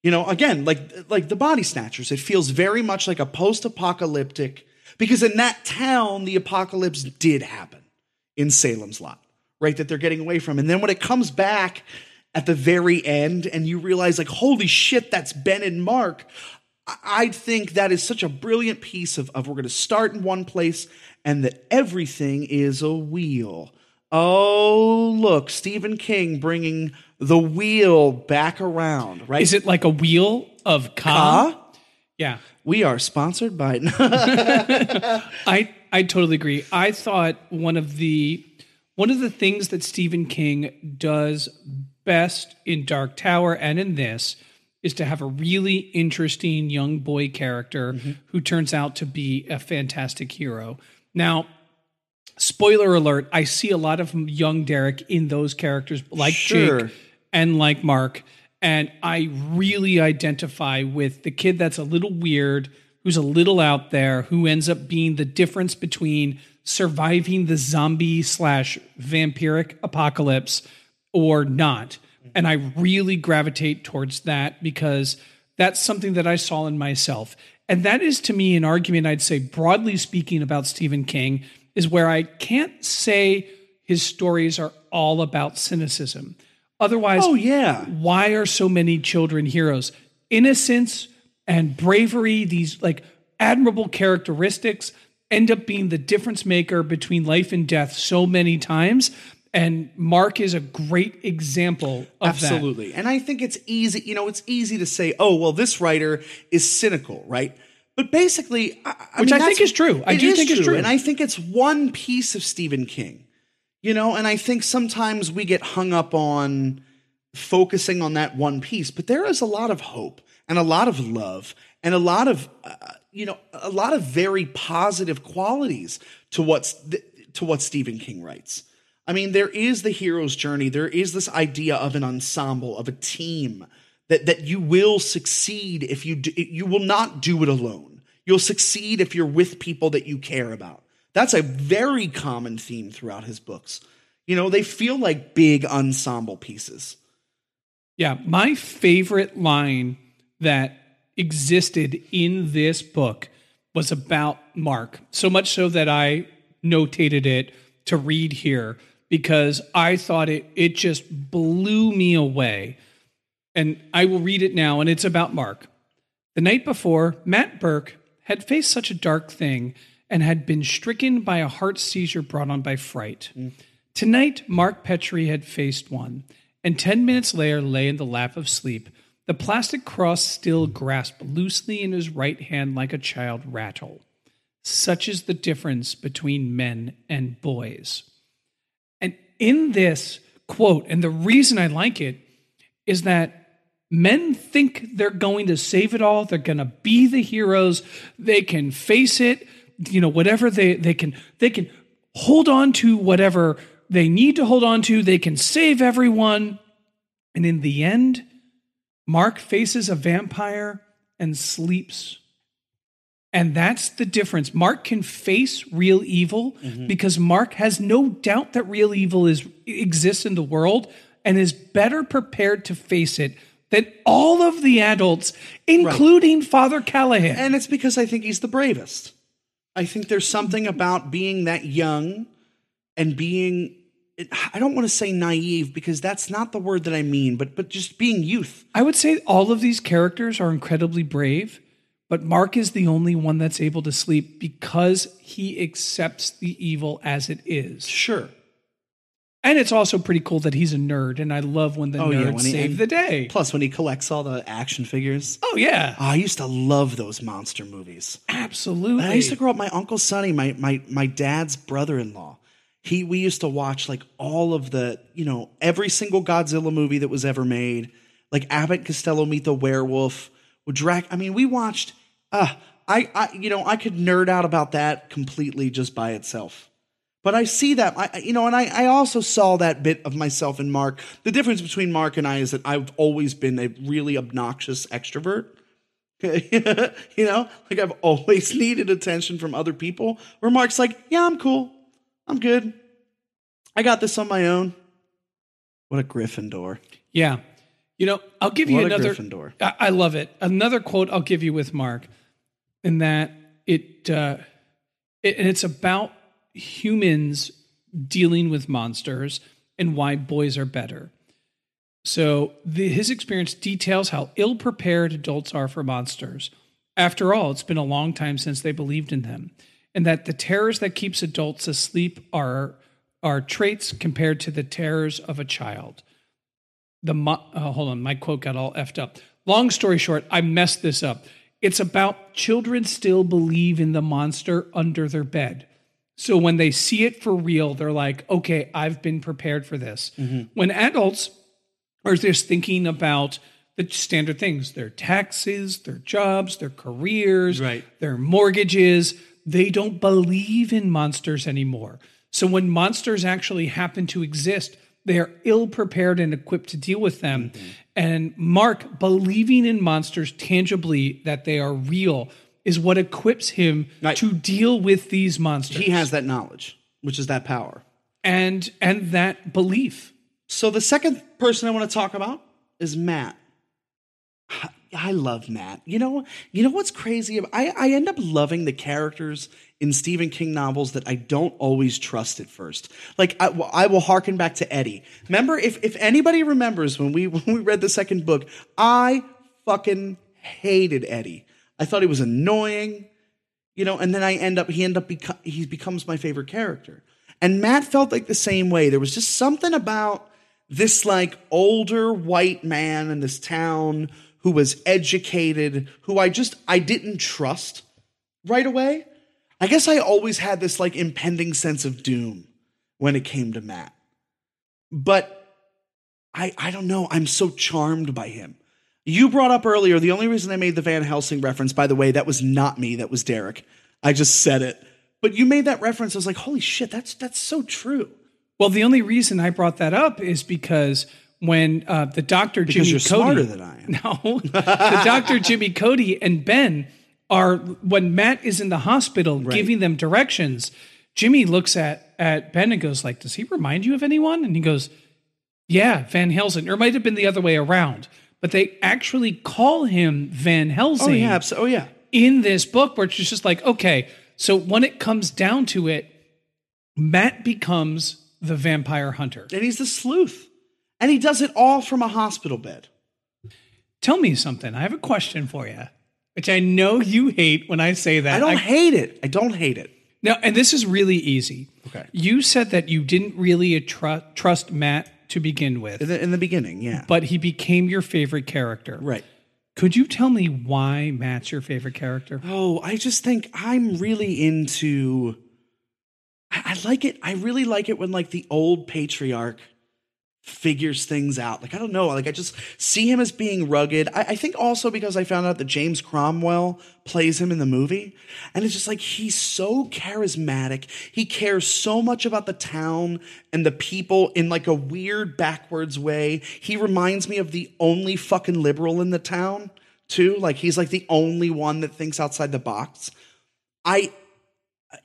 You know, again, like, like the body snatchers, it feels very much like a post apocalyptic, because in that town, the apocalypse did happen in Salem's Lot, right? That they're getting away from. And then when it comes back, at the very end and you realize like holy shit that's ben and mark i think that is such a brilliant piece of, of we're going to start in one place and that everything is a wheel oh look stephen king bringing the wheel back around right Is it like a wheel of ka? Ka? Yeah. we are sponsored by [LAUGHS] [LAUGHS] I I totally agree. I thought one of the one of the things that Stephen King does best in Dark Tower and in this is to have a really interesting young boy character mm-hmm. who turns out to be a fantastic hero. Now, spoiler alert, I see a lot of young Derek in those characters like Sure. Jake and like Mark. And I really identify with the kid that's a little weird, who's a little out there, who ends up being the difference between surviving the zombie slash vampiric apocalypse or not. And I really gravitate towards that because that's something that I saw in myself. And that is to me an argument I'd say, broadly speaking, about Stephen King, is where I can't say his stories are all about cynicism. Otherwise, oh yeah why are so many children heroes? Innocence and bravery, these like admirable characteristics, end up being the difference maker between life and death so many times. And Mark is a great example of that. Absolutely. And I think it's easy, you know, it's easy to say, oh, well, this writer is cynical, right? But basically, I, I Which mean, I think is true. I do think is true. And I think it's one piece of Stephen King, you know, and I think sometimes we get hung up on focusing on that one piece, but there is a lot of hope and a lot of love and a lot of, uh, you know, a lot of very positive qualities to what's, to what Stephen King writes. I mean, there is the hero's journey. There is this idea of an ensemble, of a team that that you will succeed if you do, you will not do it alone. You'll succeed if you're with people that you care about. That's a very common theme throughout his books. You know, they feel like big ensemble pieces. Yeah, my favorite line that existed in this book was about Mark. So much so that I notated it to read here because I thought it it just blew me away. And I will read it now and it's about Mark. The night before, Matt Burke had faced such a dark thing and had been stricken by a heart seizure brought on by fright. Tonight, Mark Petrie had faced one, and 10 minutes later lay in the lap of sleep, the plastic cross still grasped loosely in his right hand like a child rattle. Such is the difference between men and boys. In this quote, and the reason I like it is that men think they're going to save it all, they're going to be the heroes, they can face it, you know, whatever they they can they can hold on to whatever they need to hold on to, they can save everyone. And in the end, Mark faces a vampire and sleeps. And that's the difference. Mark can face real evil mm-hmm. because Mark has no doubt that real evil is exists in the world and is better prepared to face it than all of the adults, including Father Callahan. And it's because I think he's the bravest. I think there's something mm-hmm. about being that young and being I don't want to say naive because that's not the word that I mean, but but just being youth. I would say all of these characters are incredibly brave, but Mark is the only one that's able to sleep because he accepts the evil as it is. Sure. And it's also pretty cool that he's a nerd, and I love when the Oh, yeah, nerds when he- save the day. Plus when he collects all the action figures. Oh yeah, Oh, I used to love those monster movies. absolutely. And I used to grow up. My uncle Sonny, my my my dad's brother-in-law. He we used to watch like all of the you know every single Godzilla movie that was ever made, like Abbott Costello meet the werewolf. With Drac, I mean, we watched. Uh, I I you know I could nerd out about that completely just by itself. But I see that, I, you know, and I, I also saw that bit of myself in Mark. The difference between Mark and I is that I've always been a really obnoxious extrovert. [LAUGHS] you know, like I've always [LAUGHS] needed attention from other people. Where Mark's like, yeah, I'm cool. I'm good. I got this on my own. What a Gryffindor. Yeah. You know, I'll give you What a another. Gryffindor. I, I love it. Another quote I'll give you with Mark, in that it, uh, it and it's about humans dealing with monsters and why boys are better. So the, his experience details how ill prepared adults are for monsters. After all, it's been a long time since they believed in them, and that the terrors that keeps adults asleep are are traits compared to the terrors of a child the mo- uh, hold on, my quote got all effed up. Long story short, I messed this up. It's about children still believe in the monster under their bed. So when they see it for real, they're like, okay, I've been prepared for this. When adults are just thinking about the standard things, their taxes, their jobs, their careers, Right. their mortgages, they don't believe in monsters anymore. So when monsters actually happen to exist, they are ill prepared and equipped to deal with them. And Mark believing in monsters tangibly that they are real is what equips him Right. to deal with these monsters. He has that knowledge, which is that power. and and that belief. So the second person I want to talk about is Matt. I love Matt. You know, you know what's crazy? I, I end up loving the characters in Stephen King novels that I don't always trust at first. Like I, I will harken back to Eddie. Remember, if if anybody remembers when we [LAUGHS] when we read the second book, I fucking hated Eddie. I thought he was annoying you know and then i end up he end up beco- he becomes my favorite character and matt felt like the same way there was just something about this like older white man in this town who was educated who i just i didn't trust right away i guess i always had this like impending sense of doom when it came to matt but i i don't know i'm so charmed by him you brought up earlier the only reason I made the Van Helsing reference, by the way, that was not me, that was Derek. I just said it. But you made that reference. I was like, holy shit, that's that's so true. Well, the only reason I brought that up is because when uh, the doctor Jimmy you're Cody, smarter than I am. [LAUGHS] No, the doctor [LAUGHS] Jimmy Cody and Ben are when Matt is in the hospital giving them directions. Jimmy looks at at Ben and goes like, "Does he remind you of anyone?" And he goes, "Yeah, Van Helsing." Or it might have been the other way around, but they actually call him Van Helsing Oh yeah, abso- oh yeah. in this book where it's just like, okay, so when it comes down to it, Matt becomes the vampire hunter. And he's the sleuth. And he does it all from a hospital bed. Tell me something. I have a question for you, which I know you hate when I say that. I don't hate it. I don't hate it. no, and this is really easy. Okay. You said that you didn't really attru- trust Matt to begin with, In the, in the beginning, yeah. but he became your favorite character. right. Could you tell me why Matt's your favorite character? Oh, I just think I'm really into. I, I like it. I really like it when like the old patriarch figures things out. Like I don't know. Like I just see him as being rugged. I, I think also because I found out that James Cromwell plays him in the movie, and it's just like he's so charismatic. He cares so much about the town and the people in like a weird backwards way. He reminds me of the only fucking liberal in the town too. Like he's like the only one that thinks outside the box. I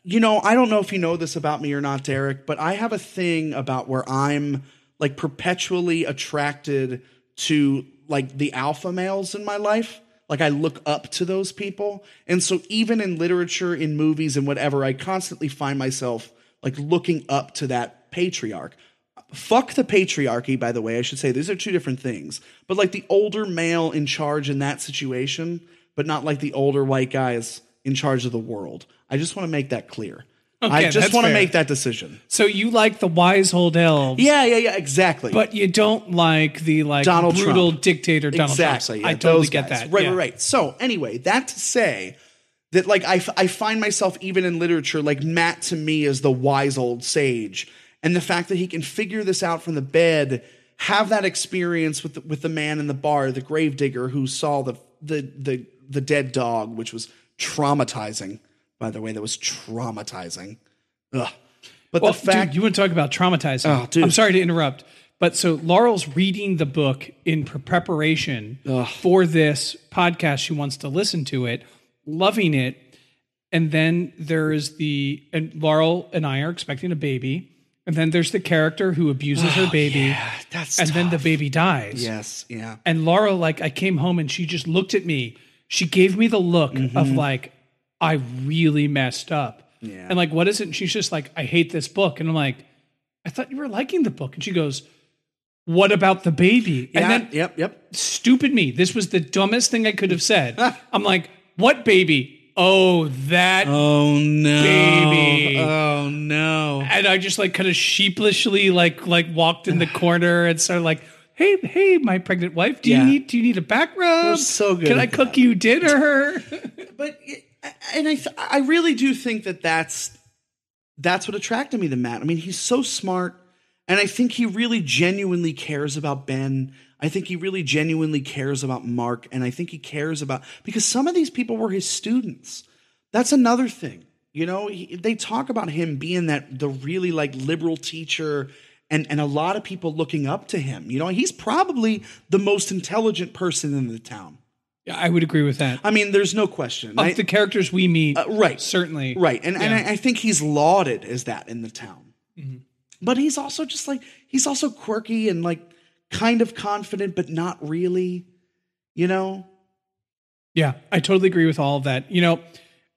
you know, I don't know if you know this about me or not, Derek, but I have a thing about where I'm like perpetually attracted to like the alpha males in my life. Like I look up to those people. And so even in literature, in movies and whatever, I constantly find myself like looking up to that patriarch. Fuck the patriarchy, by the way. I should say these are two different things. But like the older male in charge in that situation, but not like the older white guys in charge of the world. I just want to make that clear. Okay, I just want to make that decision. So you like the wise old elves. Yeah, yeah, yeah, exactly. But you don't like the like Donald brutal Trump. dictator Donald exactly, Trump. yeah, I totally get guys. that. Right, yeah. right, right. So anyway, that to say that like I, f- I find myself even in literature like Matt to me is the wise old sage, and the fact that he can figure this out from the bed, have that experience with the, with the man in the bar, the gravedigger who saw the the the the dead dog, which was traumatizing. By the way, that was traumatizing. Ugh. But Well, the fact dude, you want to talk about traumatizing? Oh, dude. I'm sorry to interrupt, but so Laurel's reading the book in pre- preparation for this podcast. She wants to listen to it, loving it, and then there is the and Laurel and I are expecting a baby, and then there's the character who abuses her oh, baby, Oh, that's and then the baby dies. yes, yeah. And Laura, like, I came home and she just looked at me. She gave me the look of mm-hmm. like, I really messed up. Yeah. And like, what is it? And she's just like, I hate this book. And I'm like, I thought you were liking the book. And she goes, What about the baby? Yeah, And then yep, yep. stupid me. This was the dumbest thing I could have said. [LAUGHS] I'm like, what baby? Oh, that. Oh no, Baby. Oh no. And I just like kind of sheepishly like like walked in the [SIGHS] corner and started like, hey, hey, my pregnant wife, do Yeah. you need do you need a back rub? So good Can I cook you dinner? [LAUGHS] But it, and I th- I really do think that that's that's what attracted me to Matt. I mean, he's so smart, and I think he really genuinely cares about Ben. I think he really genuinely cares about Mark, and I think he cares about because some of these people were his students. That's another thing. You know, he, they talk about him being that the really like liberal teacher and and a lot of people looking up to him. You know, he's probably the most intelligent person in the town. Yeah, I would agree with that. I mean, there's no question. Of I- the characters we meet, uh, right. certainly. Right. And, and I, I think he's lauded as that in the town. Mm-hmm. But he's also just like, he's also quirky and like kind of confident, but not really, you know? Yeah, I totally agree with all of that. You know,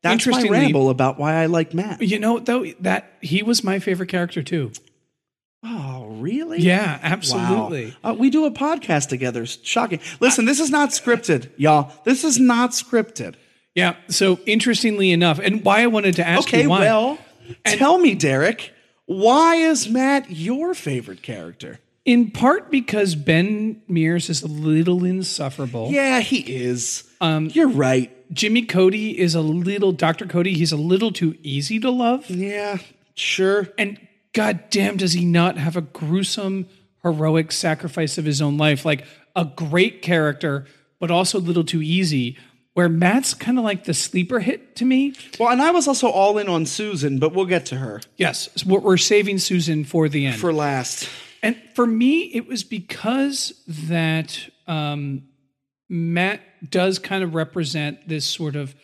That's my ramble about why I like Matt. you know, though that he was my favorite character too. Oh, really? Yeah, Wow. absolutely. Uh, we do a podcast together. Shocking. Listen, this is not scripted, y'all. This is not scripted. Yeah. So interestingly enough, and why I wanted to ask Okay, you why. well, tell me, Derek, why is Matt your favorite character? in part because Ben Mears is a little insufferable. Yeah, he is. Um, You're right. Jimmy Cody is a little Dr. Cody, he's a little too easy to love. Yeah, sure. And goddamn does he not have a gruesome heroic sacrifice of his own life like a great character but also a little too easy where Matt's kind of like the sleeper hit to me. Well, and I was also all in on Susan, but we'll get to her Yes, we're saving Susan for the end. for last. And for me, it was because that um, Matt does kind of represent this sort of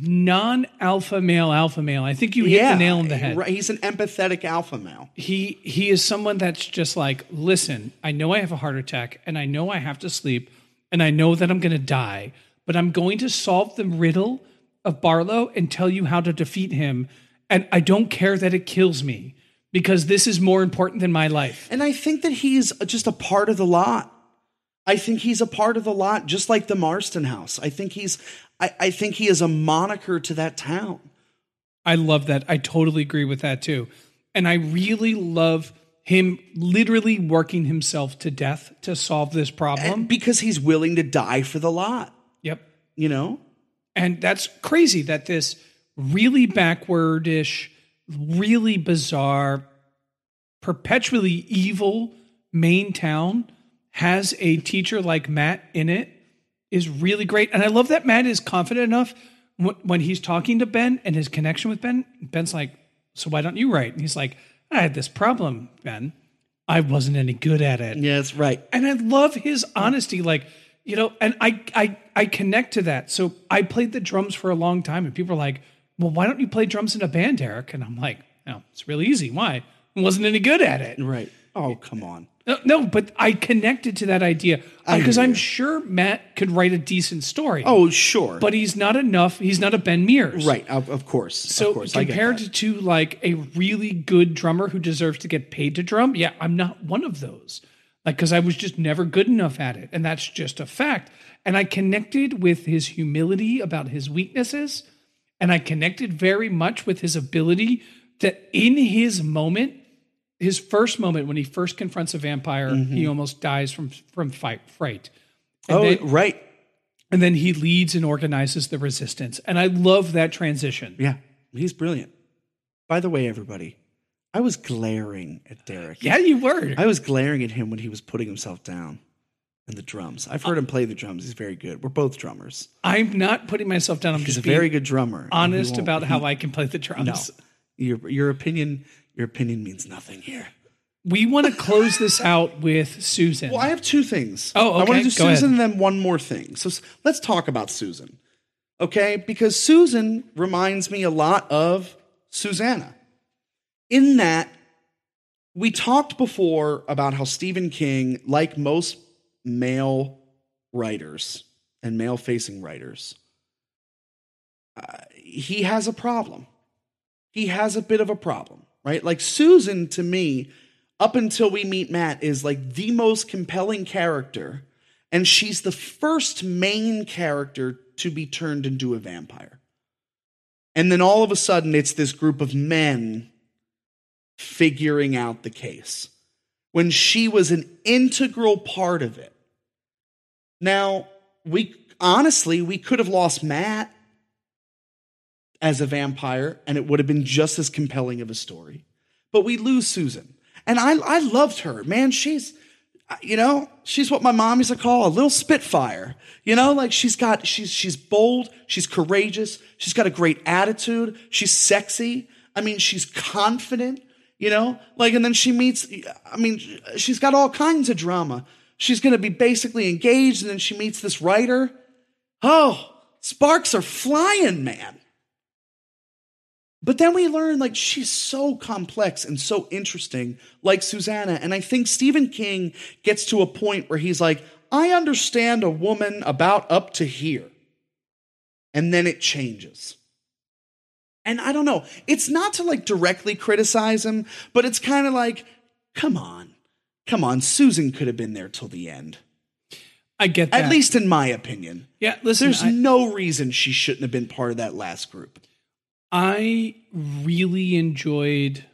non-alpha male alpha male. I think you hit the nail on the head. Right, he's an empathetic alpha male. He he is someone that's just like, listen, I know I have a heart attack and I know I have to sleep and I know that I'm going to die, but I'm going to solve the riddle of Barlow and tell you how to defeat him. And I don't care that it kills me because this is more important than my life. And I think that he's just a part of the lot. I think he's a part of the lot, just like the Marsten house. I think he's I, I think he is a moniker to that town. I love that. I totally agree with that too. And I really love him literally working himself to death to solve this problem. Because he's willing to die for the lot. yep. You know? And that's crazy that this really backwardish, really bizarre, perpetually evil Maine town has a teacher like Matt in it is really great. And I love that Matt is confident enough when, when he's talking to Ben and his connection with Ben. Ben's like, So why don't you write? And he's like, I had this problem, Ben. I wasn't any good at it Yeah, that's right. and I love his honesty. Like, you know, and I I I connect to that. So I played the drums for a long time, and people are like, "Well, why don't you play drums in a band, Eric?" And I'm like, "No, it's really easy. Why? I wasn't any good at it." Right. Oh, come on. No, no, but I connected to that idea because I'm sure Matt could write a decent story. Oh, sure. but he's not enough. He's not a Ben Mears, right, of, of course. So of course, compared to like a really good drummer who deserves to get paid to drum, yeah, I'm not one of those. Like because I was just never good enough at it, and that's just a fact. And I connected with his humility about his weaknesses, and I connected very much with his ability that in his moment, his first moment when he first confronts a vampire, he mm-hmm. almost dies from from fight fright. And Oh, then, right. and then he leads and organizes the resistance, and I love that transition. Yeah, he's brilliant. By the way, everybody, I was glaring at Derek. Yeah, you were. I was glaring at him when he was putting himself down in the drums. I've heard uh, him play the drums. He's very good. We're both drummers. I'm not putting myself down. I'm He's just a being very good drummer. honest about he- how I can play the drums. No, Your your opinion your opinion means nothing here. We want to close this out with Susan. Well, I have two things. Oh, okay. I want to do Go Susan ahead. and then one more thing. So let's talk about Susan. Okay? Because Susan reminds me a lot of Susannah. In that we talked before about how Stephen King, like most male writers and male facing writers, uh, he has a problem. He has a bit of a problem, right? Like Susan, to me, up until we meet Matt, is like the most compelling character. And she's the first main character to be turned into a vampire. And then all of a sudden, it's this group of men figuring out the case when she was an integral part of it. Now, we honestly, we could have lost Matt as a vampire, and it would have been just as compelling of a story. But we lose Susan. And I, I loved her. Man, she's, you know, she's what my mom used to call a little spitfire. You know, like she's got, she's, she's bold, she's courageous, she's got a great attitude, she's sexy. I mean, she's confident, you know, like, and then she meets, I mean, she's got all kinds of drama. She's going to be basically engaged, and then she meets this writer. Oh, sparks are flying, man. But then we learn like she's so complex and so interesting, like Susannah. And I think Stephen King gets to a point where he's like, I understand a woman about up to here. And then it changes. And I don't know, it's not to like directly criticize him, but it's kind of like, come on, come on, Susan could have been there till the end. I get that. At least in my opinion. yeah. Listen, There's I, no reason she shouldn't have been part of that last group. I really enjoyed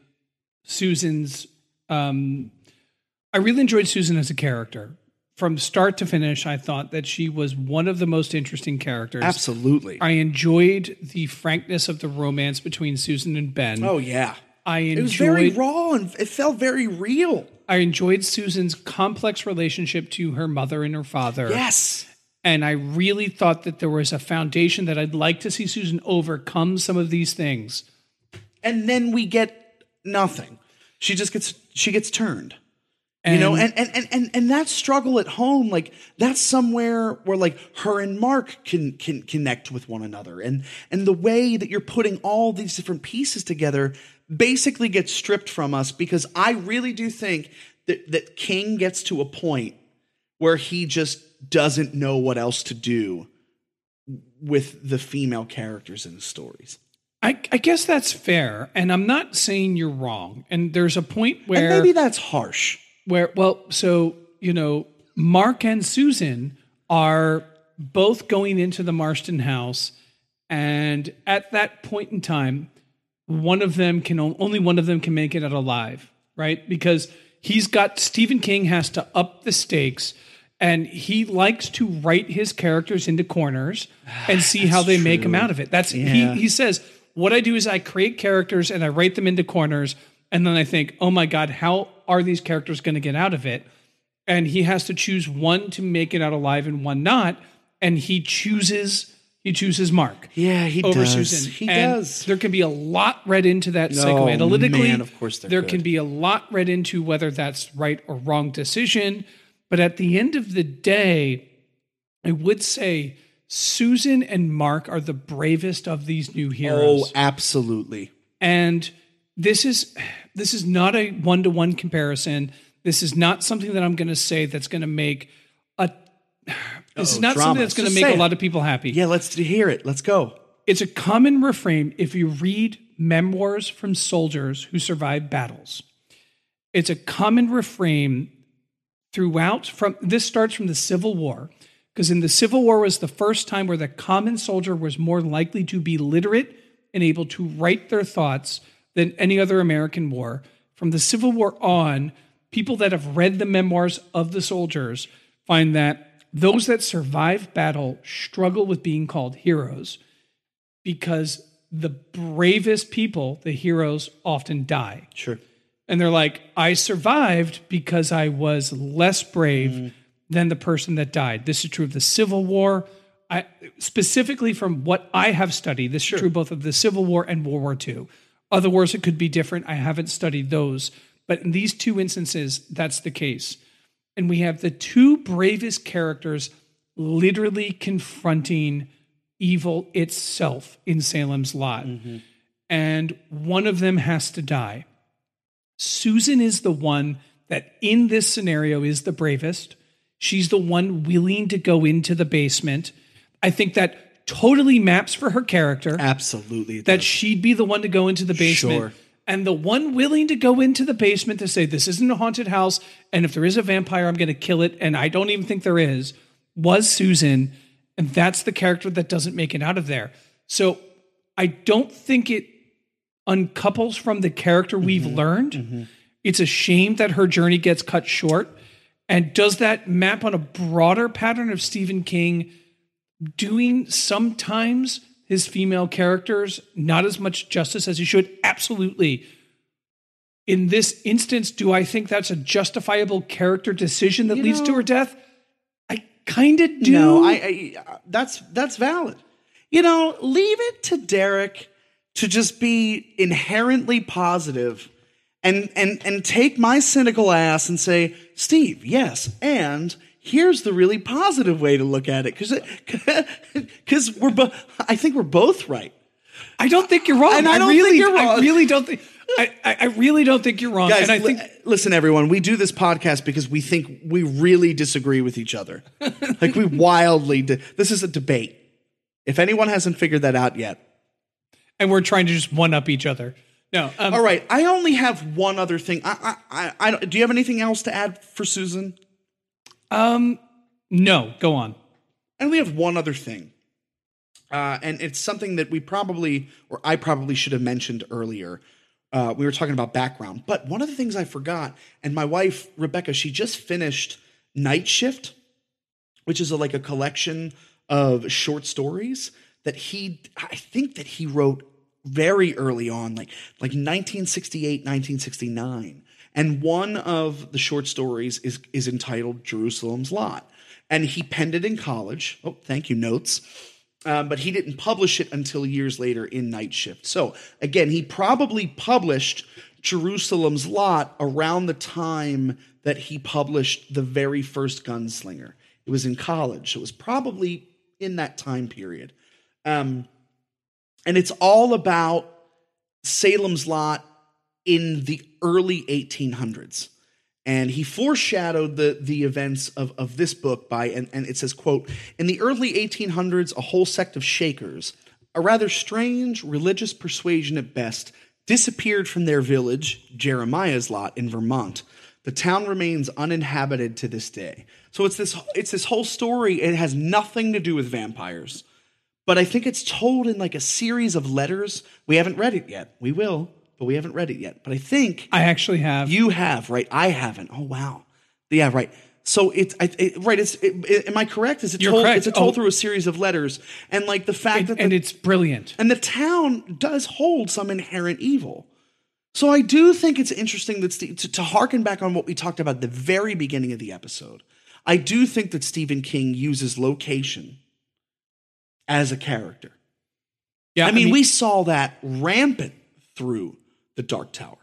Susan's. Um, I really enjoyed Susan as a character from start to finish. I thought that she was one of the most interesting characters. Absolutely. I enjoyed the frankness of the romance between Susan and Ben. Oh yeah. I enjoyed, It was very raw and it felt very real. I enjoyed Susan's complex relationship to her mother and her father. Yes. And I really thought that there was a foundation that I'd like to see Susan overcome some of these things. And then we get nothing. She just gets she gets turned. you know, and and, and and and that struggle at home, like that's somewhere where like her and Mark can can connect with one another. And and the way that you're putting all these different pieces together basically gets stripped from us because I really do think that that King gets to a point where he just doesn't know what else to do with the female characters in the stories. I, I guess that's fair. And I'm not saying you're wrong. And there's a point where maybe that's harsh. where well so you know mark and susan are both going into the marsten house and at that point in time one of them can only one of them can make it out alive right because he's got stephen king has to up the stakes and he likes to write his characters into corners and see [SIGHS] how they make them out of it that's Yeah. he he says what i do is i create characters and i write them into corners and then i think oh my god how are these characters going to get out of it and he has to choose one to make it out alive and one not and he chooses he chooses mark Yeah, he over does. Susan. He And does. There can be a lot read into that No, segue. Analytically, man, of course there there can be a lot read into whether that's right or wrong decision. But at the end of the day, I would say Susan and Mark are the bravest of these new oh, heroes. Oh, absolutely. And this is this is not a one to one comparison. This is not something that I'm going to say that's going to make a. This is Uh-oh, not drama. something that's going to make a it. lot of people happy Yeah, let's hear it. Let's go. it's a common refrain if you read memoirs from soldiers who survived battles. It's a common refrain throughout from this starts from the Civil War because in the Civil War was the first time where the common soldier was more likely to be literate and able to write their thoughts than any other American war. From the Civil War on, people that have read the memoirs of the soldiers find that those that survive battle struggle with being called heroes because the bravest people, the heroes, often die. Sure. And they're like, I survived because I was less brave mm. than the person that died. This is true of the Civil War. I, specifically from what I have studied, this is true both of the Civil War and World War II. Other wars, it could be different. I haven't studied those. But in these two instances, that's the case. And we have the two bravest characters literally confronting evil itself in Salem's Lot. Mm-hmm. And one of them has to die. Susan is the one that in this scenario is the bravest. She's the one willing to go into the basement. I think that totally maps for her character Absolutely. that does. she'd be the one to go into the basement. Sure. And the one willing to go into the basement to say, This isn't a haunted house. And if there is a vampire, I'm going to kill it. And I don't even think there is, was Susan. And that's the character that doesn't make it out of there. So I don't think it uncouples from the character we've Mm-hmm. learned. It's a shame that her journey gets cut short. And does that map on a broader pattern of Stephen King doing sometimes his female characters not as much justice as he should? Absolutely. In this instance, do I think that's a justifiable character decision that You leads to her death? I kind of do. No, I, I that's that's valid. You know, leave it to Derek to just be inherently positive and and and take my cynical ass and say, "Steve, yes, and here's the really positive way to look at it cuz [LAUGHS] cuz we're bo- I think we're both right." I don't think you're wrong. And I don't really, think you're I wrong. really don't think. I, I I really don't think you're wrong. Guys, and I think listen, everyone. We do this podcast because we think we really disagree with each other. [LAUGHS] like we wildly. Di- this is a debate. If anyone hasn't figured that out yet, and we're trying to just one up each other. No, um, All right, I only have one other thing. I, I, I, I don't- you have anything else to add for Susan? um, no, go on. I only have one other thing, uh, and it's something that we probably, or I probably should have mentioned earlier. Uh, we were talking about background, but one of the things I forgot, and my wife Rebecca, she just finished Night Shift, which is a, like a collection of short stories that he, I think that he wrote very early on, like like 1968, 1969. And one of the short stories is is entitled Jerusalem's Lot, and he penned it in college. Oh, thank you, notes. Um, but he didn't publish it until years later in Night Shift. So again, he probably published Jerusalem's Lot around the time that he published the very first Gunslinger. It was in college. So it was probably in that time period. Um, and it's all about Salem's Lot in the early 1800s. And he foreshadowed the, the events of, of this book by, and, and it says, quote, in the early 1800s, a whole sect of Shakers, a rather strange religious persuasion at best, disappeared from their village, Jeremiah's Lot in Vermont. The town remains uninhabited to this day. So it's this, it's this whole story. It has nothing to do with vampires but I think it's told in like a series of letters. We haven't read it yet. We will, but we haven't read it yet. But I think I actually have. you have, right? I haven't. Oh wow, yeah, right. So it's I, it, right. It's it, it- am I correct? Is it You're told? correct. It's a told Oh. through a series of letters, and like the fact and, that the, and it's brilliant. and the town does hold some inherent evil. So I do think it's interesting that Ste- to, to harken back on what we talked about at the very beginning of the episode. I do think that Stephen King uses location as a character. Yeah, I mean, we saw that rampant through the Dark Tower.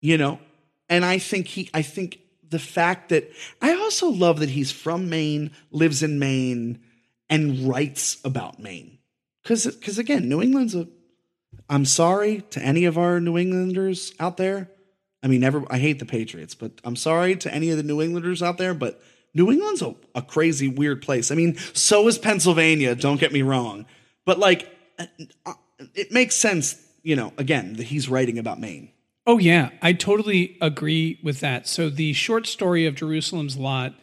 You know, and I think he, I think the fact that I also love that he's from Maine, lives in Maine, and writes about Maine. Because, because again, New England's a. I'm sorry to any of our New Englanders out there. I mean, never. I hate the Patriots, but I'm sorry to any of the New Englanders out there. But New England's a, a crazy, weird place. I mean, so is Pennsylvania. Don't get me wrong, but like, uh, uh, it makes sense. You know, again, that he's writing about Maine. Oh yeah, I totally agree with that. So the short story of Jerusalem's Lot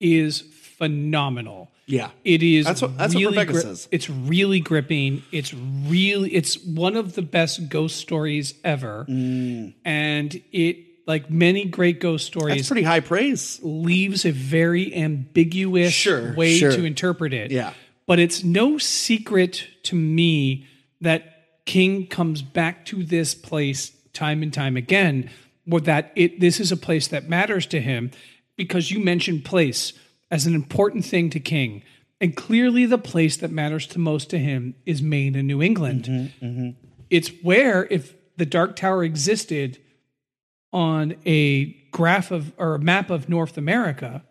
is phenomenal. Yeah. It is That's what- that's what Rebecca gri- says. It's really gripping. It's really it's one of the best ghost stories ever. And it like many great ghost Mm. That's stories pretty high praise. leaves a very ambiguous Sure, way sure. to interpret it. Yeah. But it's no secret to me that King comes back to this place time and time again, or that it this is a place that matters to him because you mentioned place as an important thing to King. And clearly the place that matters to most to him is Maine and New England. It's where if the Dark Tower existed on a graph of or a map of North America,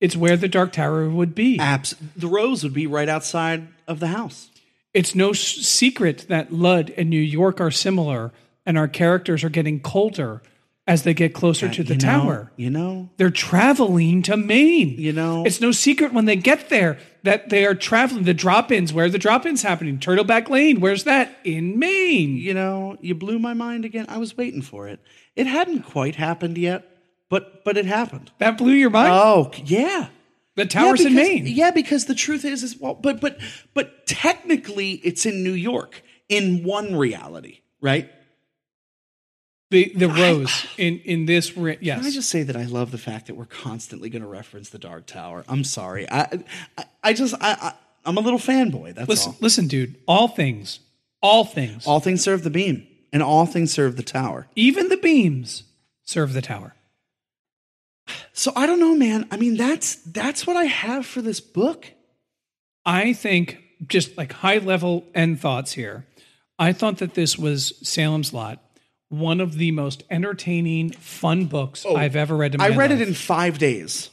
it's where the Dark Tower would be. Abs- the rose would be right outside of the house. It's no s- secret that Lud and New York are similar, and our characters are getting colder as they get closer to the You know- tower. You know, They're traveling to Maine. You know- it's no secret when they get there that they are traveling. The drop-ins, where are the drop-ins happening? Turtleback Lane, where's that? In Maine. you know, you blew my mind again. I was waiting for it. It hadn't quite happened yet, but but it happened. That blew your mind. Oh yeah. the towers yeah, in Maine. Yeah, because the truth is, is well, but but but technically, it's in New York in one reality, right? The the rose [SIGHS] in in this. Re- yes. Can I just say that I love the fact that we're constantly going to reference the Dark Tower? I'm sorry, I I, I just I, I I'm a little fanboy. That's listen, all. listen, dude. All things, all things, All things serve the beam, and all things serve the tower. even the beams serve the tower. So I don't know, man. I mean, that's that's what I have for this book. I think just like high level end thoughts here. I thought that this was Salem's Lot, one of the most entertaining, fun books oh, I've ever read in my Oh, I read life. it in five days.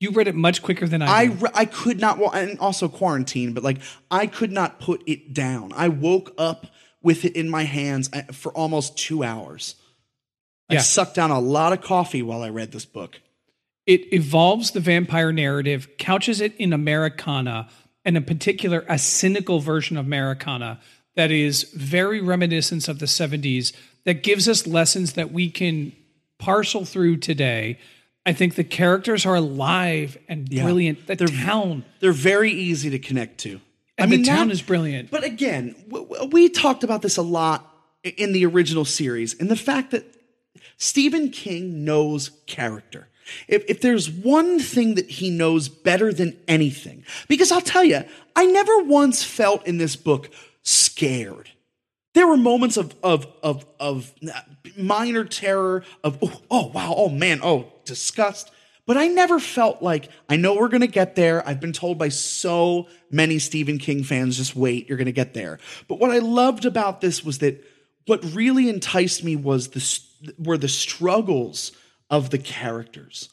You read it much quicker than I, I re- I could not well, and also quarantine, but like I could not put it down. I woke up with it in my hands uh, for almost two hours. I Yeah. sucked down a lot of coffee while I read this book. It evolves the vampire narrative, couches it in Americana, and in particular, a cynical version of Americana that is very reminiscent of the 70s, that gives us lessons that we can parcel through today. I think the characters are alive and Yeah. brilliant. The They're- town, They're very easy to connect to. And the town that- is brilliant. But again, w- w- we talked about this a lot in the original series, and the fact that Stephen King knows character. If, if there's one thing that he knows better than anything, because I'll tell you, I never once felt in this book scared. There were moments of of of of uh, minor terror, of oh, oh wow, oh man, oh disgust. But I never felt like I know we're gonna get there. I've been told by so many Stephen King fans, just wait, you're gonna get there. But what I loved about this was that what really enticed me was the were the struggles of the characters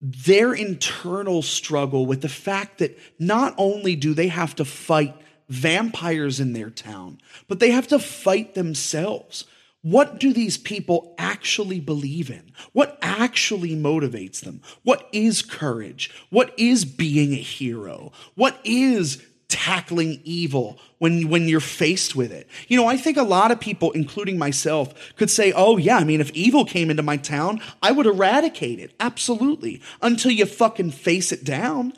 their internal struggle with the fact that not only do they have to fight vampires in their town, but they have to fight themselves. What do these people actually believe in? What actually motivates them? What is courage? What is being a hero? What is tackling evil when when you're faced with it. You know, I think a lot of people including myself could say, "Oh yeah, I mean if evil came into my town, I would eradicate it." Absolutely. Until you fucking face it down.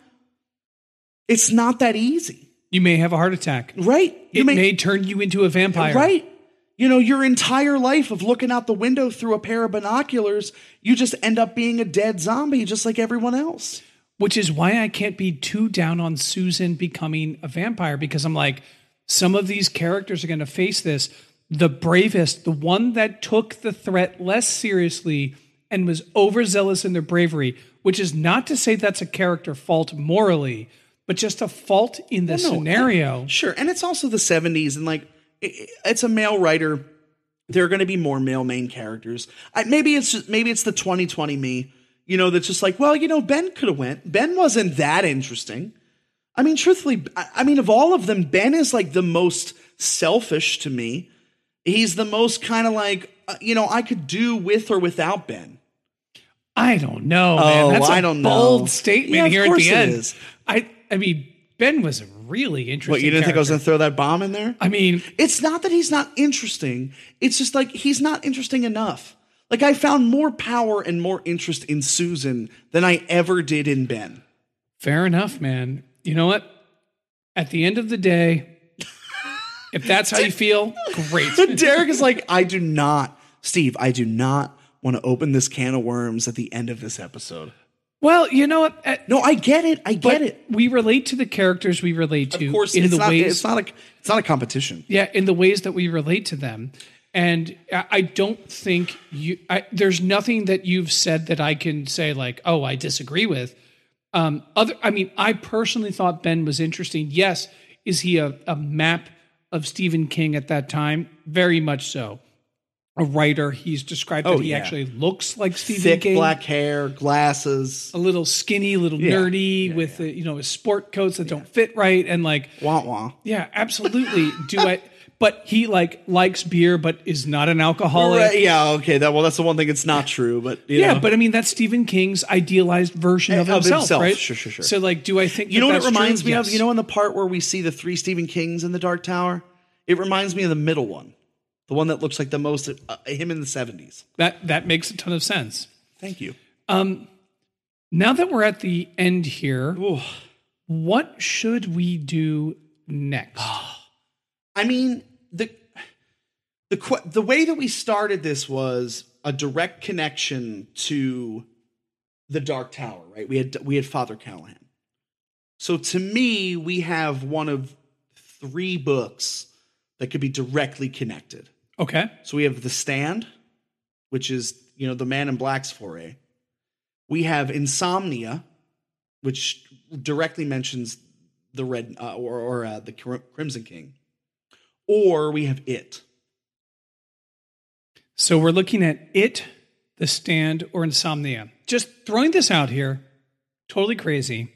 It's not that easy. you may have a heart attack. Right? It may, turn you into a vampire. Right. You know, your entire life of looking out the window through a pair of binoculars, you just end up being a dead zombie just like everyone else. which is why I can't be too down on Susan becoming a vampire because I'm like, some of these characters are going to face this. The bravest, the one that took the threat less seriously and was overzealous in their bravery, which is not to say that's a character fault morally, but just a fault in the Well, no, scenario. Sure, and it's also the '70s, and like it's a male writer. There are going to be more male main characters. I, maybe it's just, maybe it's the 2020 me, you know, that's just like, well, you know, Ben could have went. Ben wasn't that interesting. I mean, truthfully, I, I mean, of all of them, Ben is like the most selfish to me. He's the most kind of like, uh, you know, I could do with or without Ben. I don't know, man. Oh, That's a I don't know. bold statement Yeah, of here at the end. is. I, I mean, Ben was a really interesting. What you didn't think I was going to throw that bomb in there? I mean, It's not that he's not interesting. It's just like he's not interesting enough. Like I found more power and more interest in Susan than I ever did in Ben. Fair enough, man. You know what? At the end of the day, if that's how you feel, great. But [LAUGHS] Derek is like, I do not, Steve, I do not want to open this can of worms at the end of this episode. Well, you know what? At- No, I get it. I get it. We relate to the characters we relate to Of course, in it's the not, ways it's not a it's not a competition. yeah, in the ways that we relate to them. And I I don't think you I, there's nothing that you've said that I can say like, "Oh, I disagree with." Um other I mean, I personally thought Ben was interesting. Yes, is he a, a map of Stephen King at that time, very much so. A writer, he's described Oh, that he yeah. actually looks like Stephen King. Thick King. black hair, glasses. a little skinny, a little Yeah. nerdy with uh you know his sport coats that don't fit right, and like Wah wah. yeah, absolutely. [LAUGHS] Do I? But he like likes beer, but is not an alcoholic. Right, yeah, okay. That well, that's the one thing. It's not true, but you Yeah, know. but I mean that's Stephen King's idealized version of Of himself, himself. right? Sure, sure, sure. So like, do I think you know what it that's true? reminds me of? You know, in the part where we see the three Stephen Kings in the Dark Tower, it reminds me of the middle one, the one that looks like the most uh, him in the seventies. that that makes a ton of sense. Thank you. Now that we're at the end here, what should we do next? [SIGHS] I mean the the the way that we started this was a direct connection to the Dark Tower, right? We had we had Father Callahan. So to me, we have one of three books that could be directly connected. Okay. So we have The Stand, which is, you know, the Man in Black's foray. We have Insomnia, which directly mentions the Red uh, or, or uh, the Crimson King. Or we have It. So we're looking at it, the stand, or insomnia. Just throwing this out here, totally crazy.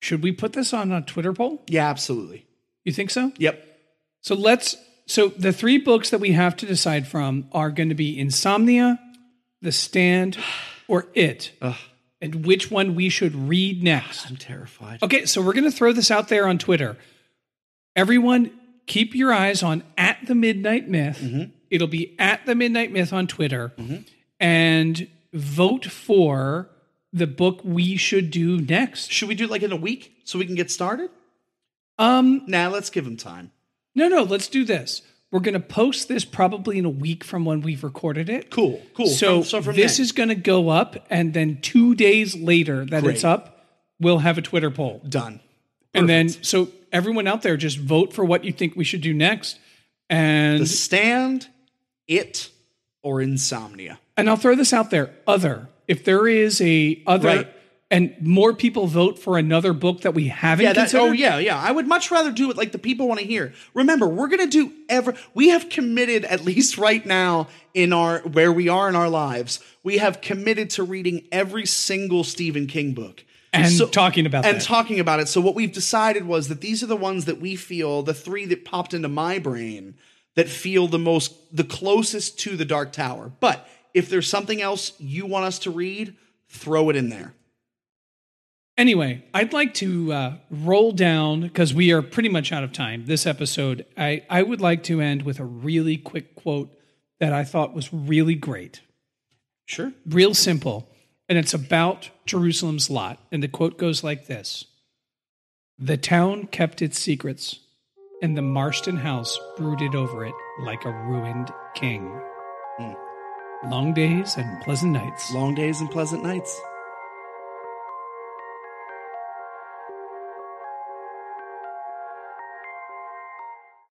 Should we put this on a Twitter poll? Yeah, absolutely. You think so? Yep. So let's. So the three books that we have to decide from are going to be Insomnia, The Stand, [SIGHS] or It, and which one we should read next. I'm terrified. Okay, so we're going to throw this out there on Twitter. Everyone, keep your eyes on at the Midnight Myth. It'll be at the Midnight Myth on Twitter, and vote for the book we should do next. Should we do it like in a week so we can get started? Um, Nah, let's give him time. No, no, let's do this. We're going to post this probably in a week from when we've recorded it. Cool, cool. So, From- so from this then. is going to go up, and then two days later that it's up, we'll have a Twitter poll. done. And then, so everyone out there, just vote for what you think we should do next. And The Stand, It, or Insomnia. and I'll throw this out there: other. If there is a other, Right. And more people vote for another book that we haven't Yeah, that, oh, considered. oh yeah, yeah. I would much rather do it like the people want to hear. Remember, we're gonna do ever. We have committed at least right now in our where we are in our lives. We have committed to reading every single Stephen King book And talking about and that. talking about it. So what we've decided was that these are the ones that we feel the three that popped into my brain that feel the most the closest to the Dark Tower. But if there's something else you want us to read, throw it in there. Anyway, I'd like to uh, roll down because we are pretty much out of time. This episode, I I would like to end with a really quick quote that I thought was really great. Sure. real simple, and it's about Jerusalem's lot. And the quote goes like this The town kept its secrets, and the Marsten house brooded over it like a ruined king. Long days and pleasant nights. Long days and pleasant nights.